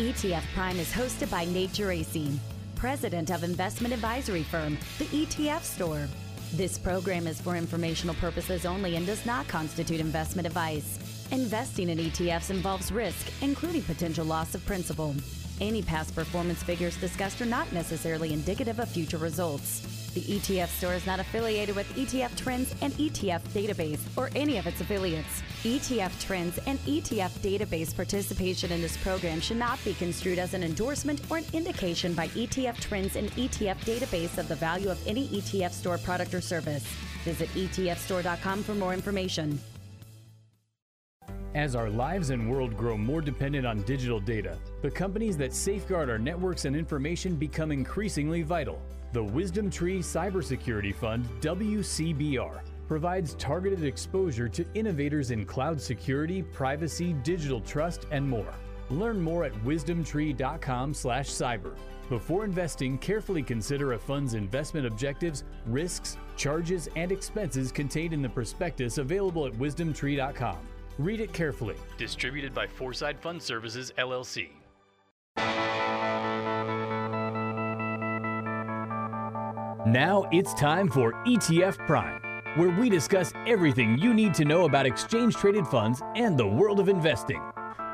ETF Prime is hosted by Nate Geraci, president of investment advisory firm, the ETF Store. This program is for informational purposes only and does not constitute investment advice. Investing in ETFs involves risk, including potential loss of principal. Any past performance figures discussed are not necessarily indicative of future results. The ETF store is not affiliated with ETF Trends and ETF Database or any of its affiliates. ETF Trends and ETF Database participation in this program should not be construed as an endorsement or an indication by ETF Trends and ETF Database of the value of any ETF store product or service. Visit ETFstore.com for more information. As our lives and world grow more dependent on digital data, the companies that safeguard our networks and information become increasingly vital. The WisdomTree Cybersecurity Fund, WCBR, provides targeted exposure to innovators in cloud security, privacy, digital trust, and more. Learn more at wisdomtree.com/cyber. Before investing, carefully consider a fund's investment objectives, risks, charges, and expenses contained in the prospectus available at wisdomtree.com. Read it carefully. Distributed by Foreside Fund Services, LLC. Now it's time for ETF Prime, where we discuss everything you need to know about exchange traded funds and the world of investing.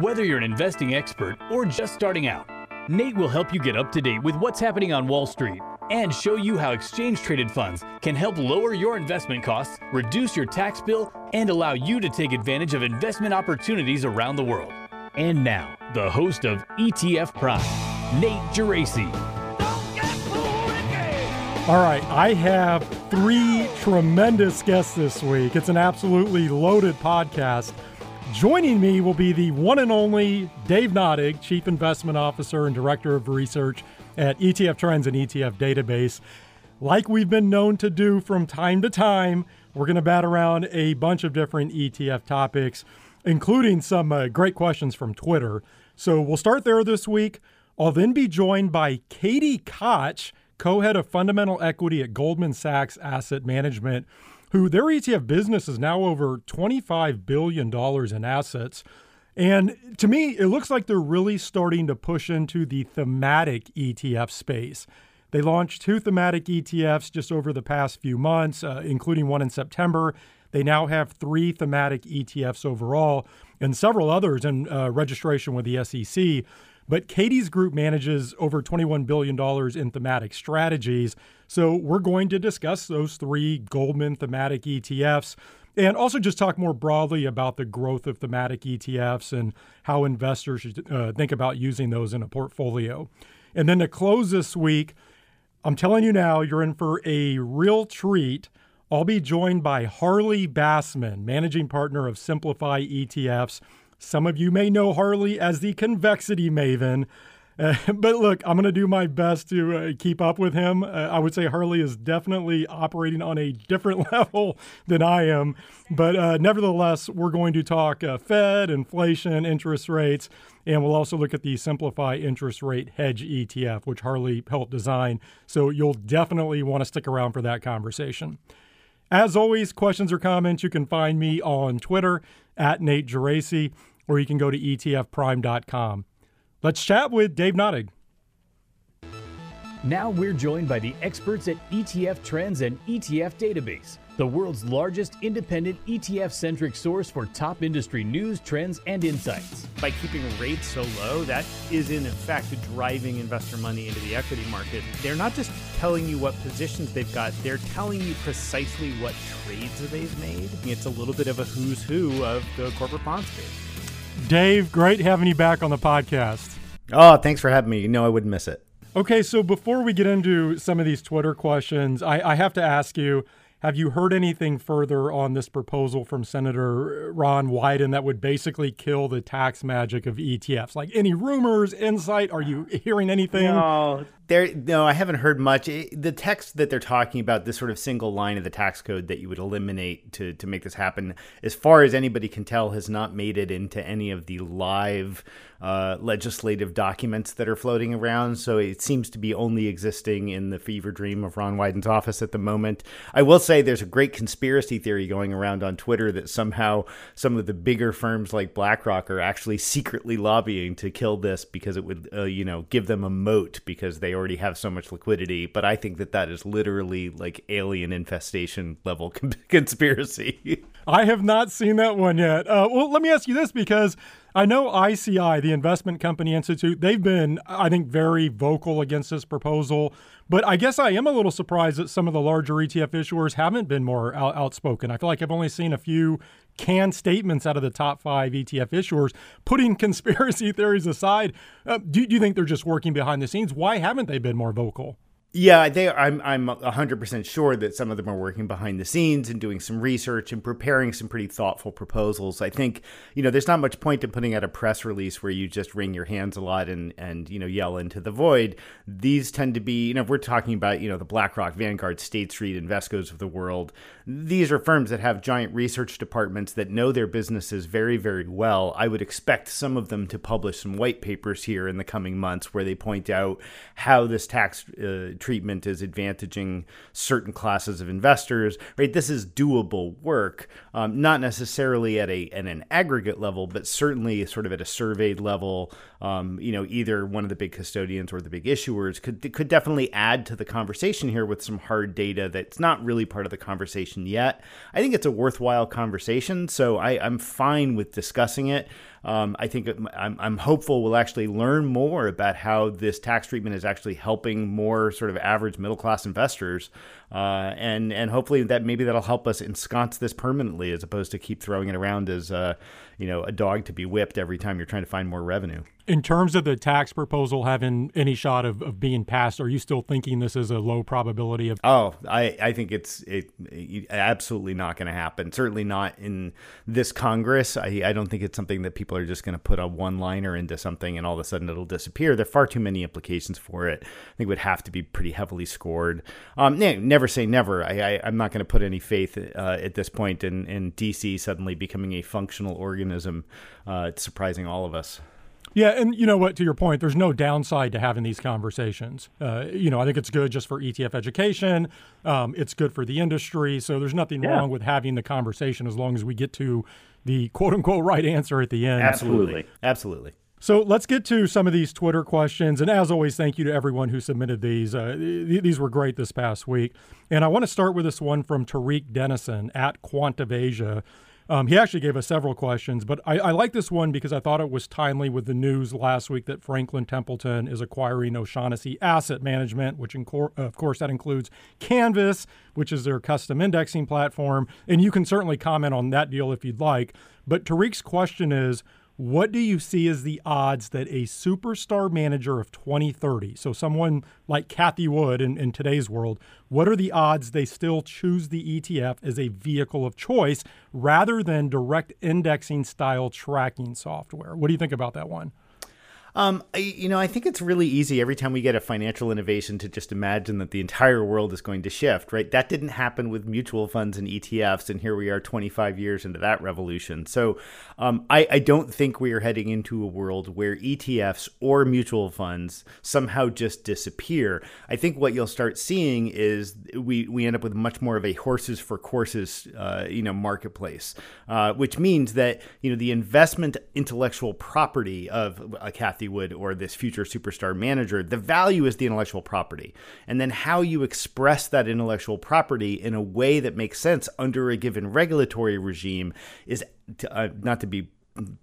Whether you're an investing expert or just starting out, Nate will help you get up to date with what's happening on Wall Street and show you how exchange traded funds can help lower your investment costs, reduce your tax bill, and allow you to take advantage of investment opportunities around the world. And now, the host of ETF Prime, Nate Geraci. All right, I have three tremendous guests this week. It's an absolutely loaded podcast. Joining me will be the one and only Dave Nadig, Chief Investment Officer and Director of Research at ETF Trends and ETF Database. Like we've been known to do from time to time, we're going to bat around a bunch of different ETF topics, including some uh, great questions from Twitter. So we'll start there this week. I'll then be joined by Katie Koch co head of fundamental equity at Goldman Sachs Asset Management, who their ETF business is now over $25 billion in assets. And to me, it looks like they're really starting to push into the thematic ETF space. They launched two thematic ETFs just over the past few months, uh, including one in September. They now have three thematic ETFs overall and several others in uh, registration with the SEC. But Katie's group manages over $21 billion in thematic strategies. So we're going to discuss those three Goldman thematic ETFs and also just talk more broadly about the growth of thematic ETFs and how investors should uh, think about using those in a portfolio. And then to close this week, I'm telling you now, you're in for a real treat. I'll be joined by Harley Bassman, managing partner of Simplify ETFs. Some of you may know Harley as the convexity maven. Uh, but look, I'm going to do my best to uh, keep up with him. Uh, I would say Harley is definitely operating on a different level than I am. But uh, nevertheless, we're going to talk uh, Fed, inflation, interest rates, and we'll also look at the Simplify Interest Rate Hedge ETF, which Harley helped design. So you'll definitely want to stick around for that conversation. As always, questions or comments, you can find me on Twitter at Nate Geraci, or you can go to etfprime.com. Let's chat with Dave Nadig. Now we're joined by the experts at ETF Trends and ETF Database, the world's largest independent ETF centric source for top industry news, trends, and insights. By keeping rates so low, that is in effect driving investor money into the equity market. They're not just telling you what positions they've got, they're telling you precisely what trades they've made. It's a little bit of a who's who of the corporate bond space. Dave, great having you back on the podcast. Oh, thanks for having me. You know I wouldn't miss it. Okay, so before we get into some of these Twitter questions, I, I have to ask you have you heard anything further on this proposal from Senator Ron Wyden that would basically kill the tax magic of ETFs? Like any rumors, insight? Are you hearing anything? No, there. No, I haven't heard much. It, the text that they're talking about, this sort of single line of the tax code that you would eliminate to to make this happen, as far as anybody can tell, has not made it into any of the live uh, legislative documents that are floating around. So it seems to be only existing in the fever dream of Ron Wyden's office at the moment. I will say there's a great conspiracy theory going around on Twitter that somehow some of the bigger firms like BlackRock are actually secretly lobbying to kill this because it would, uh, you know, give them a moat because they already have so much liquidity. But I think that that is literally like alien infestation level conspiracy. I have not seen that one yet. Uh, well, let me ask you this because I know ICI, the Investment Company Institute, they've been, I think, very vocal against this proposal. But I guess I am a little surprised that some of the larger ETF issuers haven't been more out- outspoken. I feel like I've only seen a few canned statements out of the top five ETF issuers. Putting conspiracy theories aside, uh, do, do you think they're just working behind the scenes? Why haven't they been more vocal? Yeah, they. I'm. I'm 100 percent sure that some of them are working behind the scenes and doing some research and preparing some pretty thoughtful proposals. I think you know there's not much point in putting out a press release where you just wring your hands a lot and and you know yell into the void. These tend to be you know if we're talking about you know the BlackRock, Vanguard, State Street, Invesco's of the world. These are firms that have giant research departments that know their businesses very very well. I would expect some of them to publish some white papers here in the coming months where they point out how this tax. Uh, treatment is advantaging certain classes of investors, right? This is doable work, um, not necessarily at a at an aggregate level, but certainly sort of at a surveyed level. Um, you know, either one of the big custodians or the big issuers could could definitely add to the conversation here with some hard data that's not really part of the conversation yet. I think it's a worthwhile conversation, so I, I'm fine with discussing it. Um, I think I'm, I'm, hopeful we'll actually learn more about how this tax treatment is actually helping more sort of average middle class investors, uh, and and hopefully that maybe that'll help us ensconce this permanently as opposed to keep throwing it around as uh, you know a dog to be whipped every time you're trying to find more revenue. In terms of the tax proposal having any shot of, of being passed, are you still thinking this is a low probability of? Oh, I, I think it's it, it absolutely not going to happen. Certainly not in this Congress. I, I don't think it's something that people are just going to put a one liner into something and all of a sudden it'll disappear. There are far too many implications for it. I think it would have to be pretty heavily scored. Um, never say never. I, I, am not going to put any faith uh, at this point in, in DC suddenly becoming a functional organism. Uh, it's surprising all of us. Yeah, and you know what? To your point, there's no downside to having these conversations. Uh, you know, I think it's good just for ETF education. Um, it's good for the industry. So there's nothing yeah. wrong with having the conversation as long as we get to the quote unquote right answer at the end. Absolutely, absolutely. So let's get to some of these Twitter questions. And as always, thank you to everyone who submitted these. Uh, th- these were great this past week. And I want to start with this one from Tariq Dennison at Quantavasia. Um, he actually gave us several questions, but I, I, like this one because I thought it was timely with the news last week that Franklin Templeton is acquiring O'Shaughnessy Asset Management, which cor- of course that includes Canvas, which is their custom indexing platform. And you can certainly comment on that deal if you'd like. But Tariq's question is what do you see as the odds that a superstar manager of 2030, so someone like Cathie Wood in, in today's world, what are the odds they still choose the ETF as a vehicle of choice rather than direct indexing style tracking software? What do you think about that one? Um, you know, I think it's really easy every time we get a financial innovation to just imagine that the entire world is going to shift, right? That didn't happen with mutual funds and ETFs, and here we are 25 years into that revolution. So um, I, I don't think we are heading into a world where ETFs or mutual funds somehow just disappear. I think what you'll start seeing is we, we end up with much more of a horses for courses, uh, you know, marketplace, uh, which means that, you know, the investment intellectual property of a Cathie Wood or this future superstar manager, the value is the intellectual property. And then how you express that intellectual property in a way that makes sense under a given regulatory regime is to, uh, not to be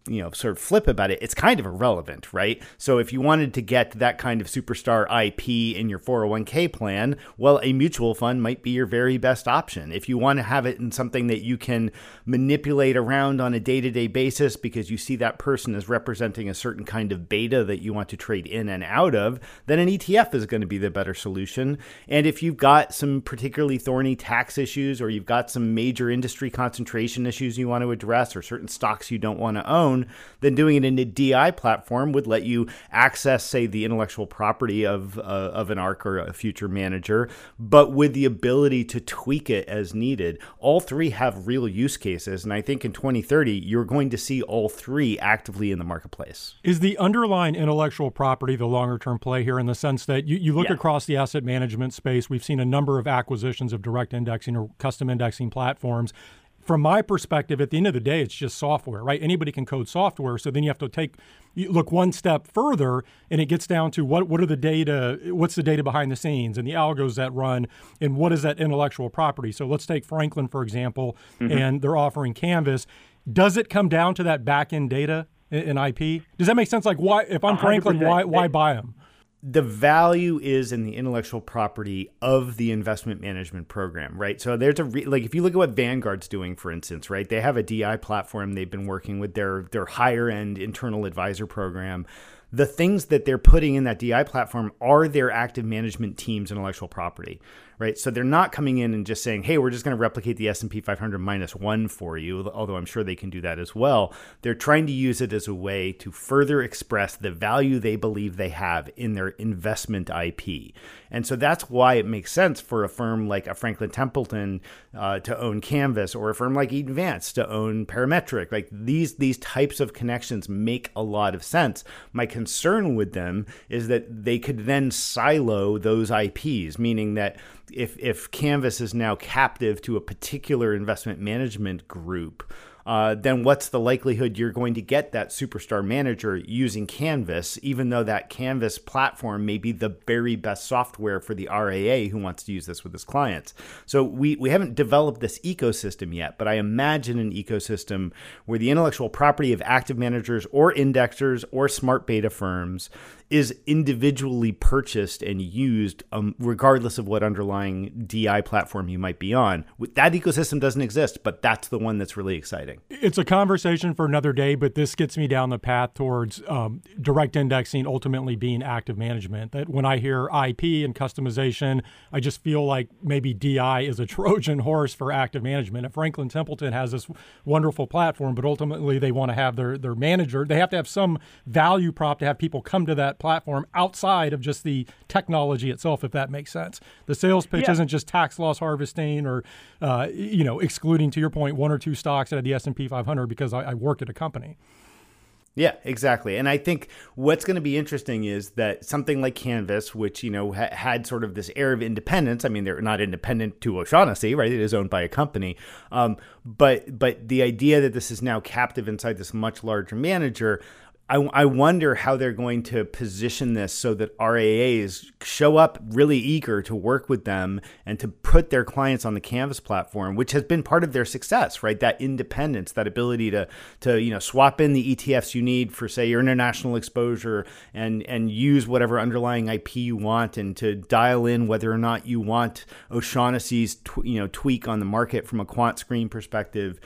you know, sort of flip about it, it's kind of irrelevant, right? So if you wanted to get that kind of superstar IP in your 401k plan, well, a mutual fund might be your very best option. If you want to have it in something that you can manipulate around on a day to day basis because you see that person as representing a certain kind of beta that you want to trade in and out of, then an ETF is going to be the better solution. And if you've got some particularly thorny tax issues or you've got some major industry concentration issues you want to address or certain stocks you don't want to to own, then doing it in a DI platform would let you access, say, the intellectual property of uh, of an ARK or a future manager, but with the ability to tweak it as needed. All three have real use cases, and I think in 2030 you're going to see all three actively in the marketplace. Is the underlying intellectual property the longer term play here in the sense that you, you look yeah. across the asset management space? We've seen a number of acquisitions of direct indexing or custom indexing platforms from my perspective, at the end of the day, it's just software, right? Anybody can code software. So then you have to take you look one step further, and it gets down to what what are the data? What's the data behind the scenes and the algos that run, and what is that intellectual property? So let's take Franklin for example, mm-hmm. and they're offering Canvas. Does it come down to that back end data in IP? Does that make sense? Like, why if I'm Franklin, why why buy them? The value is in the intellectual property of the investment management program, right? So there's a re- like if you look at what Vanguard's doing, for instance, right? They have a DI platform they've been working with their their higher end internal advisor program the things that they're putting in that DI platform are their active management team's intellectual property, right? So they're not coming in and just saying, "Hey, we're just going to replicate the S&P 500 minus 1 for you," although I'm sure they can do that as well. They're trying to use it as a way to further express the value they believe they have in their investment IP. And so that's why it makes sense for a firm like a Franklin Templeton uh, to own Canvas or a firm like Eaton Vance to own Parametric. Like these these types of connections make a lot of sense. My concern with them is that they could then silo those IPs, meaning that if if Canvas is now captive to a particular investment management group, uh, then what's the likelihood you're going to get that superstar manager using Canvas, even though that Canvas platform may be the very best software for the RIA who wants to use this with his clients? So we, we haven't developed this ecosystem yet, but I imagine an ecosystem where the intellectual property of active managers or indexers or smart beta firms is individually purchased and used um, regardless of what underlying DI platform you might be on. That ecosystem doesn't exist, but that's the one that's really exciting. It's a conversation for another day, but this gets me down the path towards um, direct indexing ultimately being active management. That when I hear IP and customization, I just feel like maybe DI is a Trojan horse for active management. And Franklin Templeton has this wonderful platform, but ultimately they want to have their, their manager, they have to have some value prop to have people come to that platform outside of just the technology itself, if that makes sense. The sales pitch yeah. isn't just tax loss harvesting or, uh, you know, excluding to your point one or two stocks out of the S and P 500 because I, I work at a company. Yeah, exactly. And I think what's going to be interesting is that something like Canvas, which, you know, ha- had sort of this air of independence. I mean, they're not independent to O'Shaughnessy, right? It is owned by a company. Um, but but the idea that this is now captive inside this much larger manager, I, I wonder how they're going to position this so that RIAs show up really eager to work with them and to put their clients on the Canvas platform, which has been part of their success, right? That independence, that ability to to you know swap in the ETFs you need for say your international exposure and and use whatever underlying IP you want, and to dial in whether or not you want O'Shaughnessy's tw- you know tweak on the market from a quant screen perspective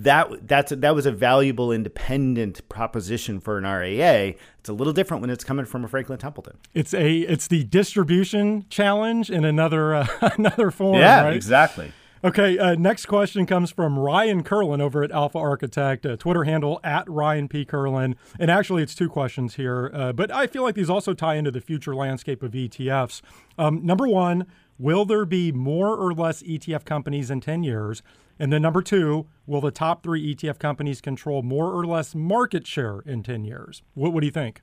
that that's that was a valuable independent proposition for an RIA. It's a little different when it's coming from a Franklin Templeton. It's a it's the distribution challenge in another uh, another form. Yeah, right? exactly. Okay, uh, next question comes from Ryan Kirlin over at Alpha Architect, uh, Twitter handle at Ryan P. Kirlin. And actually, it's two questions here, uh, but I feel like these also tie into the future landscape of ETFs. Um, number one, will there be more or less ETF companies in 10 years? And then number two, will the top three ETF companies control more or less market share in 10 years? What, what do you think?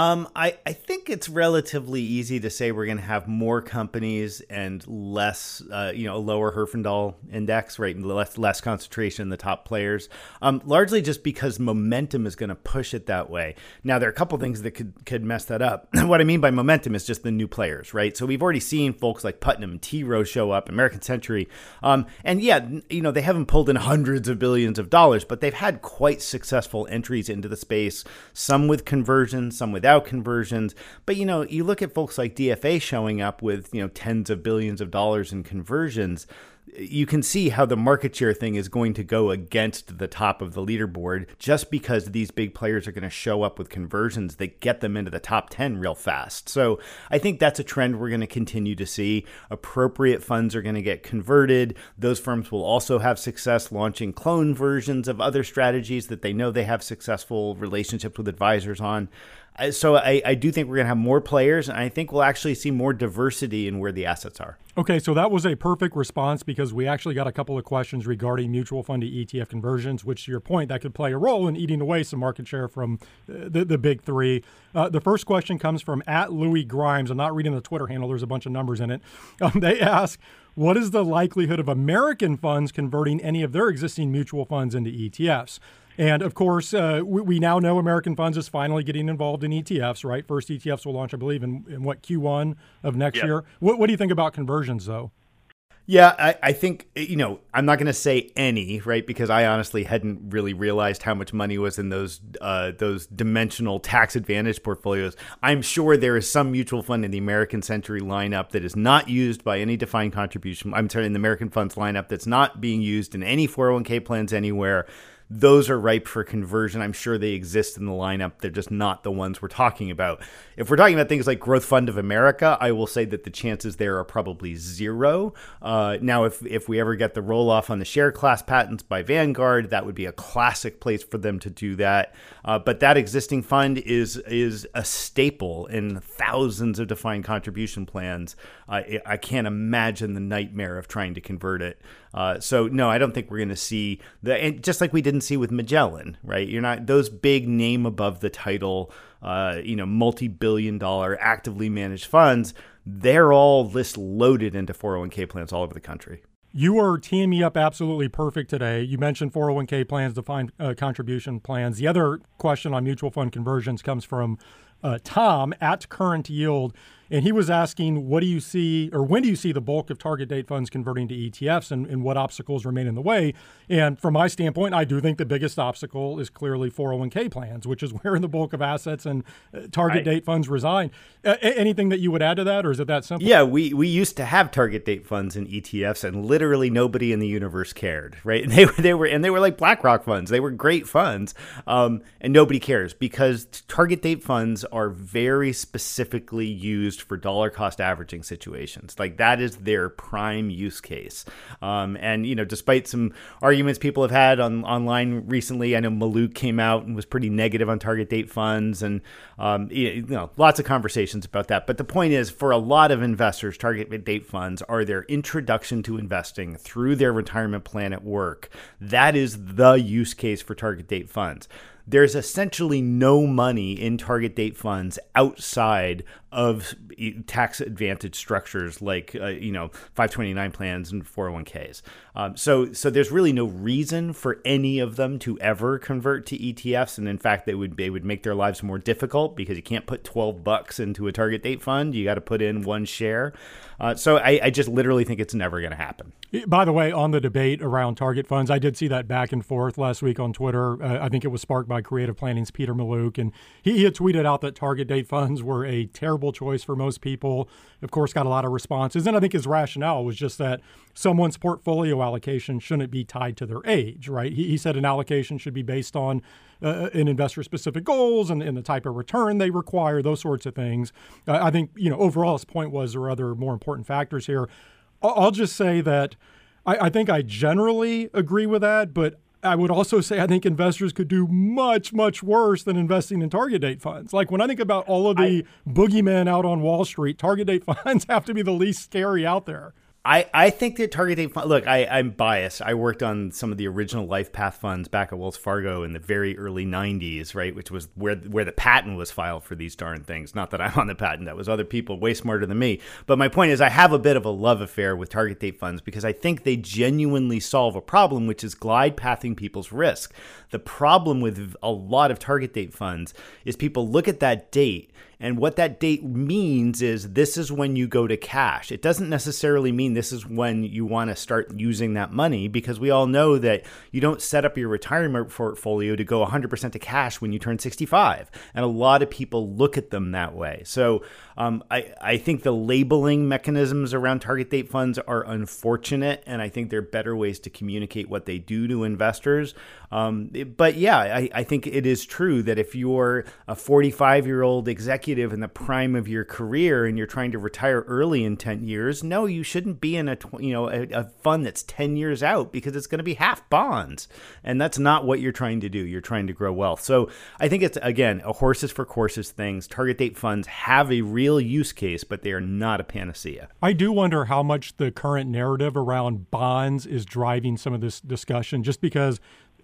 Um, I, I think it's relatively easy to say we're going to have more companies and less, uh, you know, a lower Herfindahl index, right? Less, less concentration in the top players. Um, largely just because momentum is going to push it that way. Now, there are a couple things that could, could mess that up. what I mean by momentum is just the new players, right? So we've already seen folks like Putnam, T. Rowe show up, American Century. Um, and yeah, you know, they haven't pulled in hundreds of billions of dollars, but they've had quite successful entries into the space, some with conversions, some conversions. But you know, you look at folks like DFA showing up with you know tens of billions of dollars in conversions you can see how the market share thing is going to go against the top of the leaderboard just because these big players are going to show up with conversions that get them into the top 10 real fast. So I think that's a trend we're going to continue to see. Appropriate funds are going to get converted. Those firms will also have success launching clone versions of other strategies that they know they have successful relationships with advisors on so I, I do think we're going to have more players, and I think we'll actually see more diversity in where the assets are. Okay, so that was a perfect response because we actually got a couple of questions regarding mutual fund to ETF conversions, which, to your point, that could play a role in eating away some market share from uh, the, the big three. Uh, the first question comes from at Louis Grimes. I'm not reading the Twitter handle, there's a bunch of numbers in it. Um, they ask, what is the likelihood of American funds converting any of their existing mutual funds into ETFs? And of course, uh, we, we, now know American Funds is finally getting involved in ETFs, right? First ETFs will launch, I believe, in, in what, Q1 of next yep. year. What, what do you think about conversions, though? Yeah, I, I, think, you know, I'm not going to say any, right? Because I honestly hadn't really realized how much money was in those uh, those dimensional tax advantage portfolios. I'm sure there is some mutual fund in the American Century lineup that is not used by any defined contribution. I'm sorry, in the American Funds lineup that's not being used in any 401k plans anywhere those are ripe for conversion. I'm sure they exist in the lineup. They're just not the ones we're talking about. If we're talking about things like Growth Fund of America, I will say that the chances there are probably zero. Uh, now, if if we ever get the roll off on the share class patents by Vanguard, that would be a classic place for them to do that. Uh, but that existing fund is is a staple in thousands of defined contribution plans. I can't imagine the nightmare of trying to convert it. Uh, so no, I don't think we're going to see the and just like we didn't see with Magellan, right? You're not those big name above the title, uh, you know, multi-billion dollar actively managed funds. They're all list loaded into 401k plans all over the country. You are teeing me up absolutely perfect today. You mentioned 401k plans, defined uh, contribution plans. The other question on mutual fund conversions comes from uh, Tom at Current Yield and he was asking, what do you see, or when do you see the bulk of target date funds converting to ETFs and, and what obstacles remain in the way? And from my standpoint, I do think the biggest obstacle is clearly 401k plans, which is where the bulk of assets and uh, target date funds reside. Uh, anything that you would add to that, or is it that simple? Yeah, we, we used to have target date funds and ETFs, and literally nobody in the universe cared, right? And they were, they were, and they were like BlackRock funds. They were great funds, um, and nobody cares because target date funds are very specifically used used for dollar cost averaging situations. Like that is their prime use case. Um, and you know, despite some arguments people have had on online recently, I know Mallouk came out and was pretty negative on target date funds, and um, you know, lots of conversations about that. But the point is, for a lot of investors, target date funds are their introduction to investing through their retirement plan at work. That is the use case for target date funds there's essentially no money in target date funds outside of tax advantage structures like uh, you know 529 plans and 401ks. Um, so so there's really no reason for any of them to ever convert to ETFs, and in fact they would they would make their lives more difficult because you can't put 12 bucks into a target date fund. You got to put in one share. Uh, so I, I, just literally think it's never going to happen. By the way, on the debate around target funds, I did see that back and forth last week on Twitter. Uh, I think it was sparked by Creative Planning's Peter Mallouk, and he, he had tweeted out that target date funds were a terrible choice for most people. Of course, got a lot of responses, and I think his rationale was just that someone's portfolio allocation shouldn't be tied to their age, right? He, he said an allocation should be based on uh, an investor specific goals and, and, the type of return they require, those sorts of things. Uh, I think, you know, overall, his point was there are other more important factors here. I'll, I'll just say that I, I think I generally agree with that, but I would also say I think investors could do much, much worse than investing in target date funds. Like when I think about all of the I, boogeymen out on Wall Street, target date funds have to be the least scary out there. I, I think that target date fund, look, I, I'm biased. I worked on some of the original Life Path funds back at Wells Fargo in the very early 90s, right? Which was where where the patent was filed for these darn things. Not that I'm on the patent, that was other people way smarter than me. But my point is, I have a bit of a love affair with target date funds because I think they genuinely solve a problem, which is glide pathing people's risk. The problem with a lot of target date funds is people look at that date and what that date means is this is when you go to cash. It doesn't necessarily mean this is when you want to start using that money because we all know that you don't set up your retirement portfolio to go 100% to cash when you turn 65. And a lot of people look at them that way. So um, I, I think the labeling mechanisms around target date funds are unfortunate, and I think there are better ways to communicate what they do to investors. Um, but yeah, I, I think it is true that if you're a 45 year old executive in the prime of your career and you're trying to retire early in 10 years, no, you shouldn't be in a you know a, a fund that's 10 years out because it's going to be half bonds, and that's not what you're trying to do. You're trying to grow wealth. So I think it's again a horses for courses things. Target date funds have a real use case, but they are not a panacea. I do wonder how much the current narrative around bonds is driving some of this discussion, just because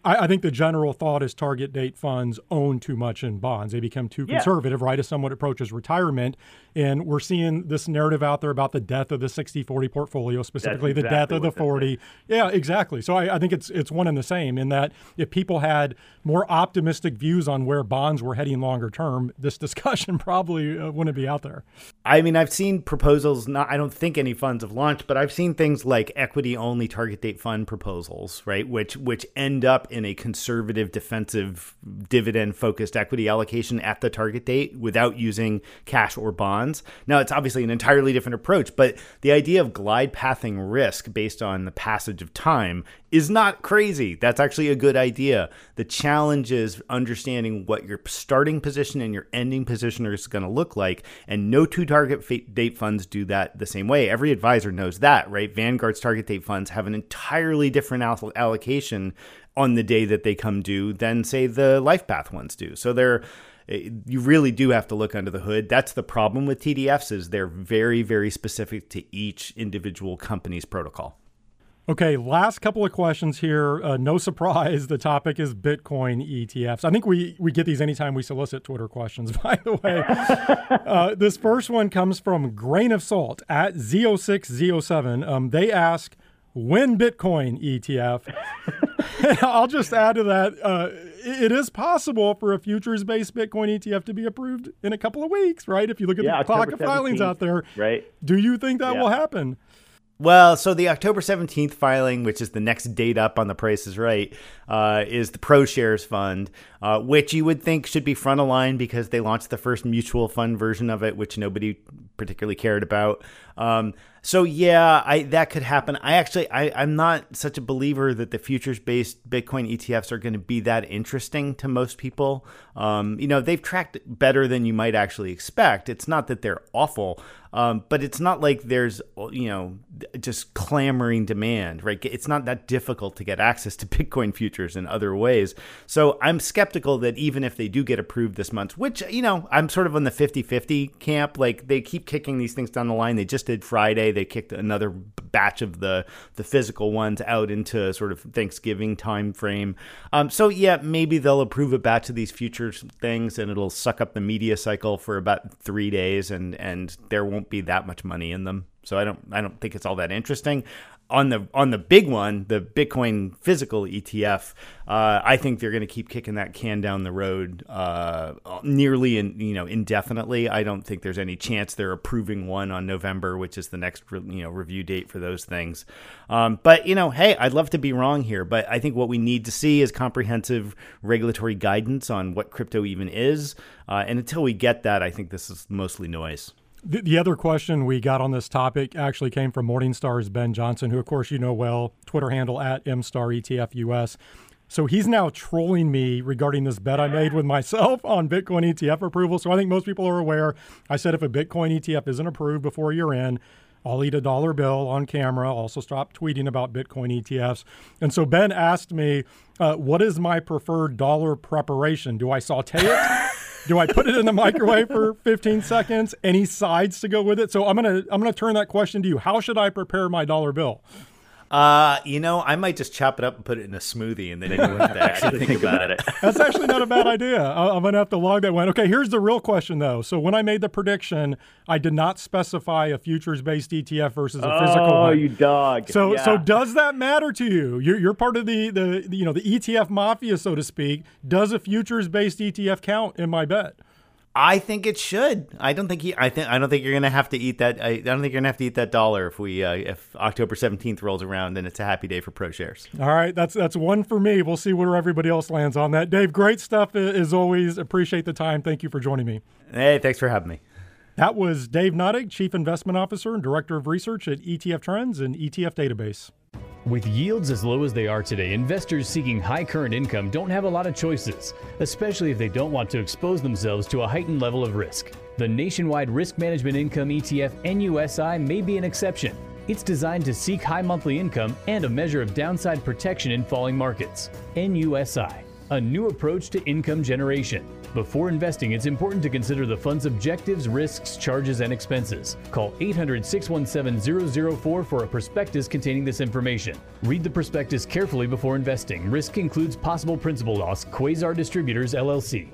I, I, think the general thought is target date funds own too much in bonds. They become too yeah. conservative, right, as someone approaches retirement. And we're seeing this narrative out there about the death of the 60 40 portfolio, specifically exactly the death of the 40. Yeah, exactly. So I, I, think it's it's one and the same in that if people had more optimistic views on where bonds were heading longer term, this discussion probably uh, wouldn't be out there. I mean, I've seen proposals, not I don't think any funds have launched, but I've seen things like equity only target date fund proposals, right, which which end up in a conservative, defensive, dividend focused equity allocation at the target date without using cash or bonds. Now, it's obviously an entirely different approach, but the idea of glide pathing risk based on the passage of time is not crazy. That's actually a good idea. The challenge is understanding what your starting position and your ending position is going to look like. And no two target date funds do that the same way. Every advisor knows that, right? Vanguard's target date funds have an entirely different allocation on the day that they come due than say the life path ones do. So they're eh, you really do have to look under the hood. That's the problem with TDFs is they're very very specific to each individual company's protocol. Okay, last couple of questions here. Uh, no surprise, the topic is Bitcoin ETFs. I think we, we get these anytime we solicit Twitter questions, by the way. uh, this first one comes from Grain of Salt at Z06Z07. Um, they ask, when Bitcoin ETF. I'll just add to that. Uh, it is possible for a futures based Bitcoin ETF to be approved in a couple of weeks, right? If you look at yeah, the clock of filings out there. Right. Do you think that yeah. will happen? Well, so the October 17th filing, which is the next date up on the Price is Right, uh, is the ProShares Fund, uh, which you would think should be front of line because they launched the first mutual fund version of it, which nobody particularly cared about. Um, so yeah, I that could happen. I actually I, I'm not such a believer that the futures based Bitcoin ETFs are going to be that interesting to most people. Um, you know, they've tracked better than you might actually expect. It's not that they're awful, um, but it's not like there's you know just clamoring demand, right? It's not that difficult to get access to Bitcoin futures in other ways. So I'm skeptical that even if they do get approved this month, which you know I'm sort of on the 50-50 camp, like they keep kicking these things down the line. They just did Friday they kicked another batch of the the physical ones out into sort of Thanksgiving time frame. Um, so yeah, maybe they'll approve a batch of these futures things, and it'll suck up the media cycle for about three days, and and there won't be that much money in them. So I don't I don't think it's all that interesting on the on the big one, the Bitcoin physical ETF, uh, I think they're going to keep kicking that can down the road uh, nearly in you know indefinitely. I don't think there's any chance they're approving one on November, which is the next you know review date for those things. Um, but you know, hey, I'd love to be wrong here, but I think what we need to see is comprehensive regulatory guidance on what crypto even is, uh, and until we get that, I think this is mostly noise. The, the, other question we got on this topic actually came from Morningstar's Ben Johnson, who, of course, you know well, Twitter handle at MStarETFUS. So he's now trolling me regarding this bet I made with myself on Bitcoin ETF approval. So I think most people are aware. I said if a Bitcoin ETF isn't approved before year end, I'll eat a dollar bill on camera. Also, stop tweeting about Bitcoin ETFs. And so Ben asked me, uh, "What is my preferred dollar preparation? Do I saute it?" Do I put it in the microwave for 15 seconds? Any sides to go with it? So I'm gonna I'm gonna turn that question to you. How should I prepare my dollar bill? Uh, you know, I might just chop it up and put it in a smoothie, and then anyone have to actually think about it. That's actually not a bad idea. I'm gonna have to log that one. Okay, here's the real question though. So when I made the prediction, I did not specify a futures-based ETF versus a physical oh, one. Oh, you dog. So yeah. so does that matter to you? You're, you're part of the, the the you know the ETF mafia, so to speak. Does a futures-based ETF count in my bet? I think it should. I don't think he. I think. I don't think you're gonna have to eat that. I, I don't think you're gonna have to eat that dollar if we uh, if October seventeenth rolls around and it's a happy day for ProShares. All right, that's that's one for me. We'll see where everybody else lands on that. Dave, great stuff as always. Appreciate the time. Thank you for joining me. Hey, thanks for having me. That was Dave Nadig, Chief Investment Officer and Director of Research at ETF Trends and ETF Database. With yields as low as they are today, investors seeking high current income don't have a lot of choices, especially if they don't want to expose themselves to a heightened level of risk. The nationwide risk management income ETF NUSI may be an exception. It's designed to seek high monthly income and a measure of downside protection in falling markets. NUSI, a new approach to income generation. Before investing, it's important to consider the fund's objectives, risks, charges, and expenses. Call 800 617 004 for a prospectus containing this information. Read the prospectus carefully before investing. Risk includes possible principal loss. Quasar Distributors, LLC.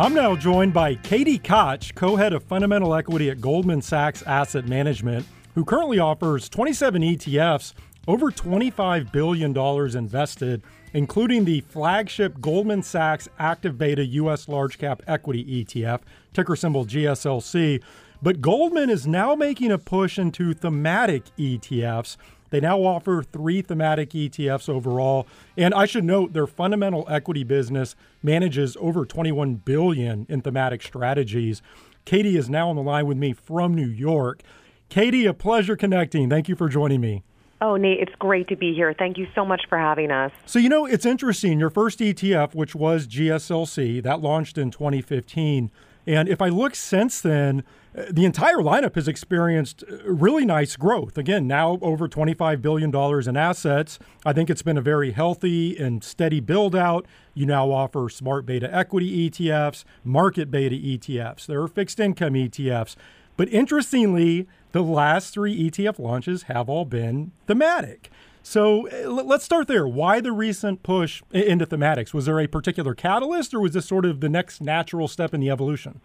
I'm now joined by Katie Koch, co head of fundamental equity at Goldman Sachs Asset Management, who currently offers 27 ETFs, over $25 billion invested, including the flagship Goldman Sachs Active Beta US Large Cap Equity ETF, ticker symbol GSLC. But Goldman is now making a push into thematic ETFs they now offer three thematic ETFs overall, and I should note their fundamental equity business manages over 21 billion in thematic strategies. Katie is now on the line with me from New York. Katie, a pleasure connecting. Thank you for joining me. Oh, Nate, it's great to be here. Thank you so much for having us. So, you know, it's interesting. Your first ETF, which was GSLC, that launched in 2015. And if I look since then, the entire lineup has experienced uh, really nice growth. Again, now over $25 billion in assets. I think it's been a very healthy and steady build out. You now offer smart beta equity ETFs, market beta ETFs, there are fixed income ETFs. But interestingly, the last three ETF launches have all been thematic. So uh, let's start there. Why the recent push into thematics? Was there a particular catalyst, or was this sort of the next natural step in the evolution?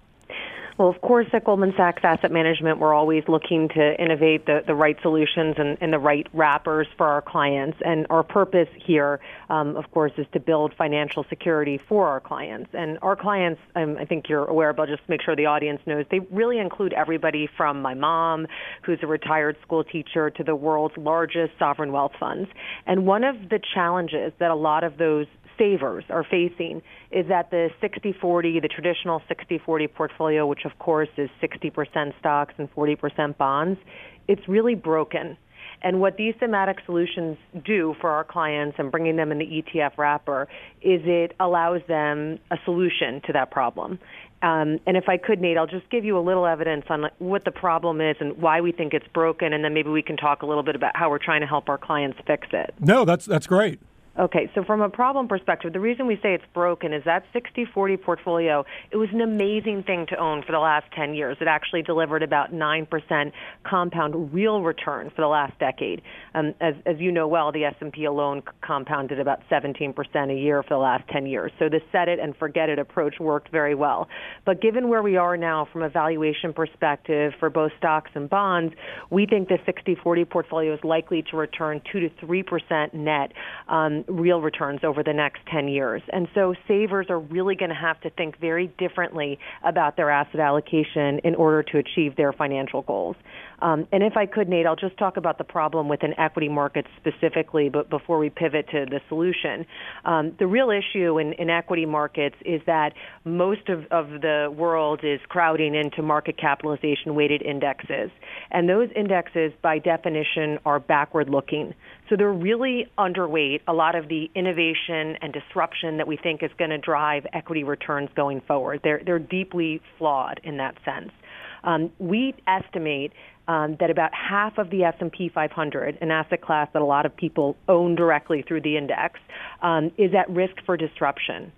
Well, of course, at Goldman Sachs Asset Management, we're always looking to innovate the, the right solutions and, and the right wrappers for our clients. And our purpose here, um, of course, is to build financial security for our clients. And our clients, um, I think you're aware, but just make sure the audience knows, they really include everybody from my mom, who's a retired school teacher, to the world's largest sovereign wealth funds. And one of the challenges that a lot of those savers are facing is that the 60-40, the traditional 60-40 portfolio, which of course is 60% stocks and 40% bonds, it's really broken. And what these thematic solutions do for our clients and bringing them in the ETF wrapper is it allows them a solution to that problem. Um, and if I could, Nate, I'll just give you a little evidence on what the problem is and why we think it's broken, and then maybe we can talk a little bit about how we're trying to help our clients fix it. No, that's that's great. Okay, so from a problem perspective, the reason we say it's broken is that 60-40 portfolio, it was an amazing thing to own for the last 10 years. It actually delivered about 9% compound real return for the last decade. Um, as, as you know well, the S&P alone compounded about 17% a year for the last 10 years. So the set it and forget it approach worked very well. But given where we are now from a valuation perspective for both stocks and bonds, we think the 60-40 portfolio is likely to return 2 to 3% net. Um, real returns over the next 10 years. And so savers are really going to have to think very differently about their asset allocation in order to achieve their financial goals. Um, and if I could, Nate, I'll just talk about the problem within equity markets specifically, but before we pivot to the solution. Um, the real issue in, in equity markets is that most of, of the world is crowding into market capitalization weighted indexes. And those indexes, by definition, are backward looking. So they're really underweight a lot of the innovation and disruption that we think is going to drive equity returns going forward. They're, they're deeply flawed in that sense. Um, we estimate um, that about half of the S&P 500, an asset class that a lot of people own directly through the index, um, is at risk for disruption.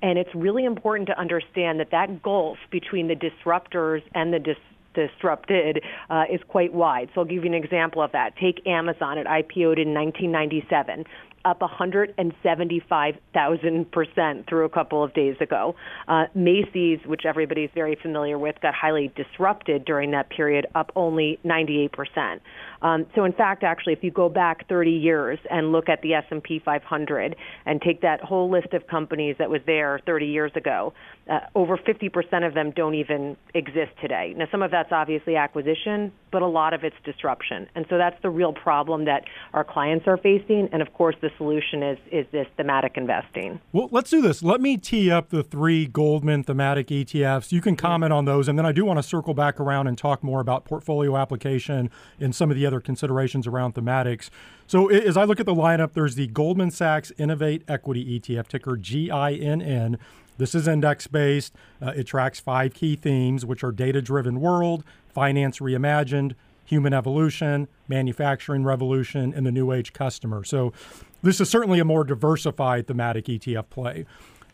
And it's really important to understand that that gulf between the disruptors and the dis- disrupted uh, is quite wide. So I'll give you an example of that. Take Amazon. It IPO'd in 1997 up 175,000% through a couple of days ago. Uh, Macy's, which everybody's very familiar with, got highly disrupted during that period, up only 98%. Um, so in fact, actually, if you go back 30 years and look at the S&P 500 and take that whole list of companies that was there 30 years ago, uh, over 50% of them don't even exist today. Now, some of that's obviously acquisition, but a lot of it's disruption. And so that's the real problem that our clients are facing. And of course, the solution is is this thematic investing. Well, let's do this. Let me tee up the three Goldman thematic ETFs. You can comment on those, and then I do want to circle back around and talk more about portfolio application and some of the other considerations around thematics. So as I look at the lineup, there's the Goldman Sachs Innovate Equity ETF, ticker GINN. This is index based. Uh, it tracks five key themes, which are data driven world, finance reimagined, human evolution, manufacturing revolution, and the new age customer. So this is certainly a more diversified thematic ETF play.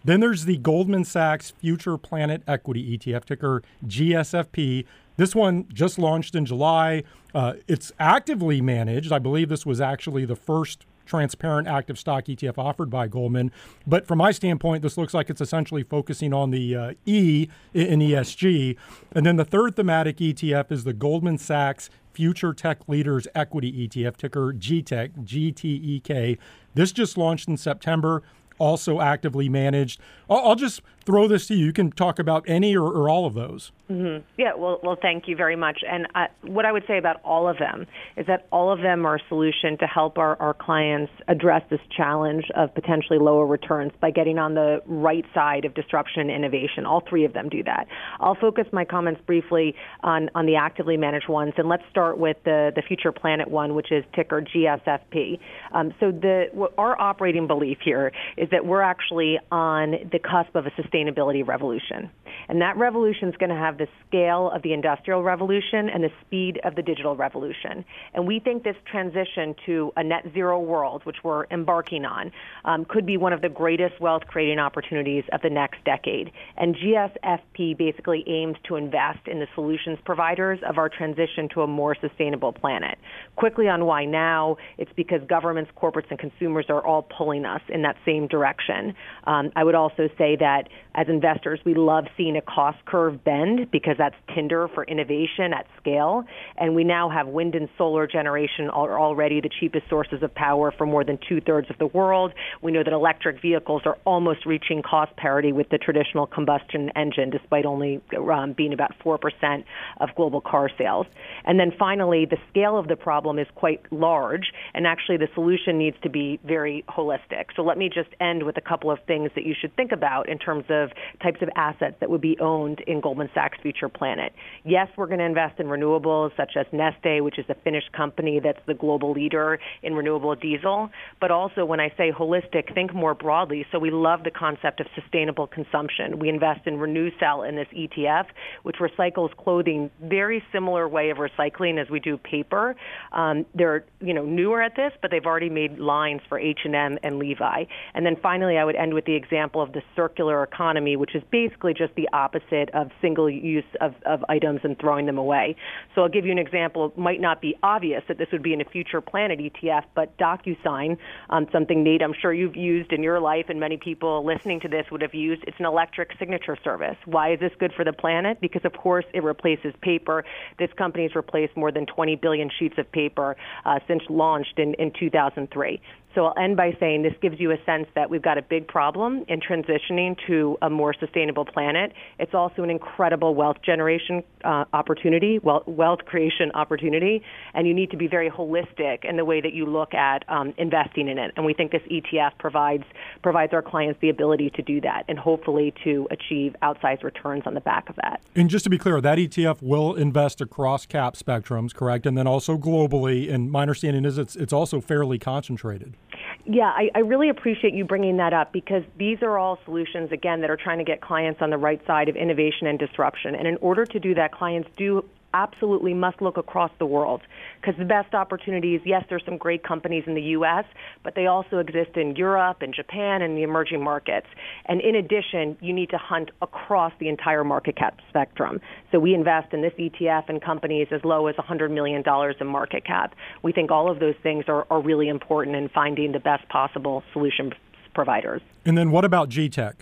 Then there's the Goldman Sachs Future Planet Equity ETF, ticker GSFP. This one just launched in July. Uh, it's actively managed. I believe this was actually the first transparent active stock ETF offered by Goldman. But from my standpoint, this looks like it's essentially focusing on the uh, E in ESG. And then the third thematic ETF is the Goldman Sachs Future Tech Leaders Equity ETF, ticker GTEK, GTEK. This just launched in September also actively managed. I'll, I'll, just throw this to you. You can talk about any or, or all of those. Mm-hmm. Yeah, well, well, thank you very much. And uh, what I would say about all of them is that all of them are a solution to help our, our clients address this challenge of potentially lower returns by getting on the right side of disruption and innovation. All three of them do that. I'll focus my comments briefly on, on the actively managed ones, and let's start with the, the Future Planet one, which is ticker GSFP. Um, so the our operating belief here is that we're actually on the cusp of a sustainability revolution. And that revolution is going to have the scale of the industrial revolution and the speed of the digital revolution. And we think this transition to a net zero world, which we're embarking on, um, could be one of the greatest wealth creating opportunities of the next decade. And GSFP basically aims to invest in the solutions providers of our transition to a more sustainable planet. Quickly on why now, it's because governments, corporates, and consumers are all pulling us in that same direction. Um, I would also say that as investors, we love seeing a cost curve bend because that's tinder for innovation at scale. And we now have wind and solar generation are already the cheapest sources of power for more than two thirds of the world. We know that electric vehicles are almost reaching cost parity with the traditional combustion engine, despite only um, being about 4% of global car sales. And then finally, the scale of the problem is quite large, and actually the solution needs to be very holistic. So let me just end with a couple of things that you should think about in terms of types of assets that would be owned in Goldman Sachs Future Planet. Yes, we're going to invest in renewables such as Neste, which is a Finnish company that's the global leader in renewable diesel. But also, when I say holistic, think more broadly. So we love the concept of sustainable consumption. We invest in RenewCell in this ETF, which recycles clothing, very similar way of recycling as we do paper. Um, they're you know newer at this, but they've already made lines for H&M and Levi. And then finally, I would end with the example of the circular economy, which is basically just the opposite of single use of, of items and throwing them away. So I'll give you an example. It might not be obvious that this would be in a future planet ETF, but DocuSign, um, something Nate, I'm sure you've used in your life, and many people listening to this would have used. It's an electric signature service. Why is this good for the planet? Because of course it replaces paper. This company has replaced more than 20 billion sheets of paper uh, since launched in, in 2003. So I'll end by saying this gives you a sense that we've got a big problem in transitioning to a more sustainable planet. It's also an incredible wealth generation uh, opportunity, wealth, wealth creation opportunity, and you need to be very holistic in the way that you look at um, investing in it. And we think this ETF provides provides our clients the ability to do that, and hopefully to achieve outsized returns on the back of that. And just to be clear, that ETF will invest across cap spectrums, correct, and then also globally. And my understanding is it's it's also fairly concentrated. Yeah, I, I, really appreciate you bringing that up because these are all solutions, again, that are trying to get clients on the right side of innovation and disruption. And in order to do that, clients do absolutely must look across the world because the best opportunities, yes, there's some great companies in the U.S., but they also exist in Europe and Japan and the emerging markets. And in addition, you need to hunt across the entire market cap spectrum. So we invest in this ETF in companies as low as $100 million in market cap. We think all of those things are, are really important in finding the best possible solution providers. And then what about GTEK?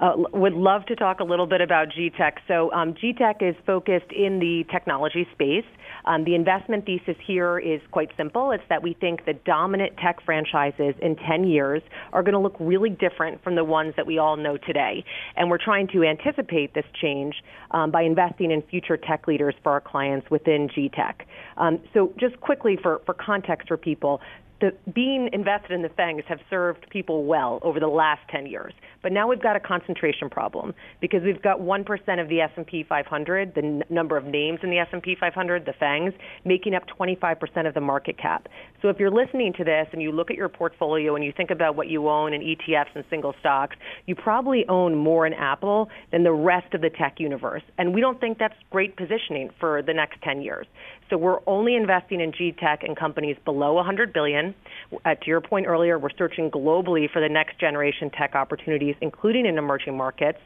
Uh, would love to talk a little bit about GTEK. So um, GTEK is focused in the technology space. Um, the investment thesis here is quite simple. It's that we think the dominant tech franchises in 10 years are going to look really different from the ones that we all know today. And we're trying to anticipate this change um, by investing in future tech leaders for our clients within GTEK. Um, so just quickly for, for context for people, the, being invested in the FANGs have served people well over the last 10 years. But now we've got a concentration problem because we've got 1% of the S&P 500, the n- number of names in the S&P 500, the FANGs, making up 25% of the market cap. So if you're listening to this and you look at your portfolio and you think about what you own in ETFs and single stocks, you probably own more in Apple than the rest of the tech universe. And we don't think that's great positioning for the next 10 years. So we're only investing in GTEK and companies below 100 billion. Uh, to your point earlier, we're searching globally for the next generation tech opportunities, including in emerging markets.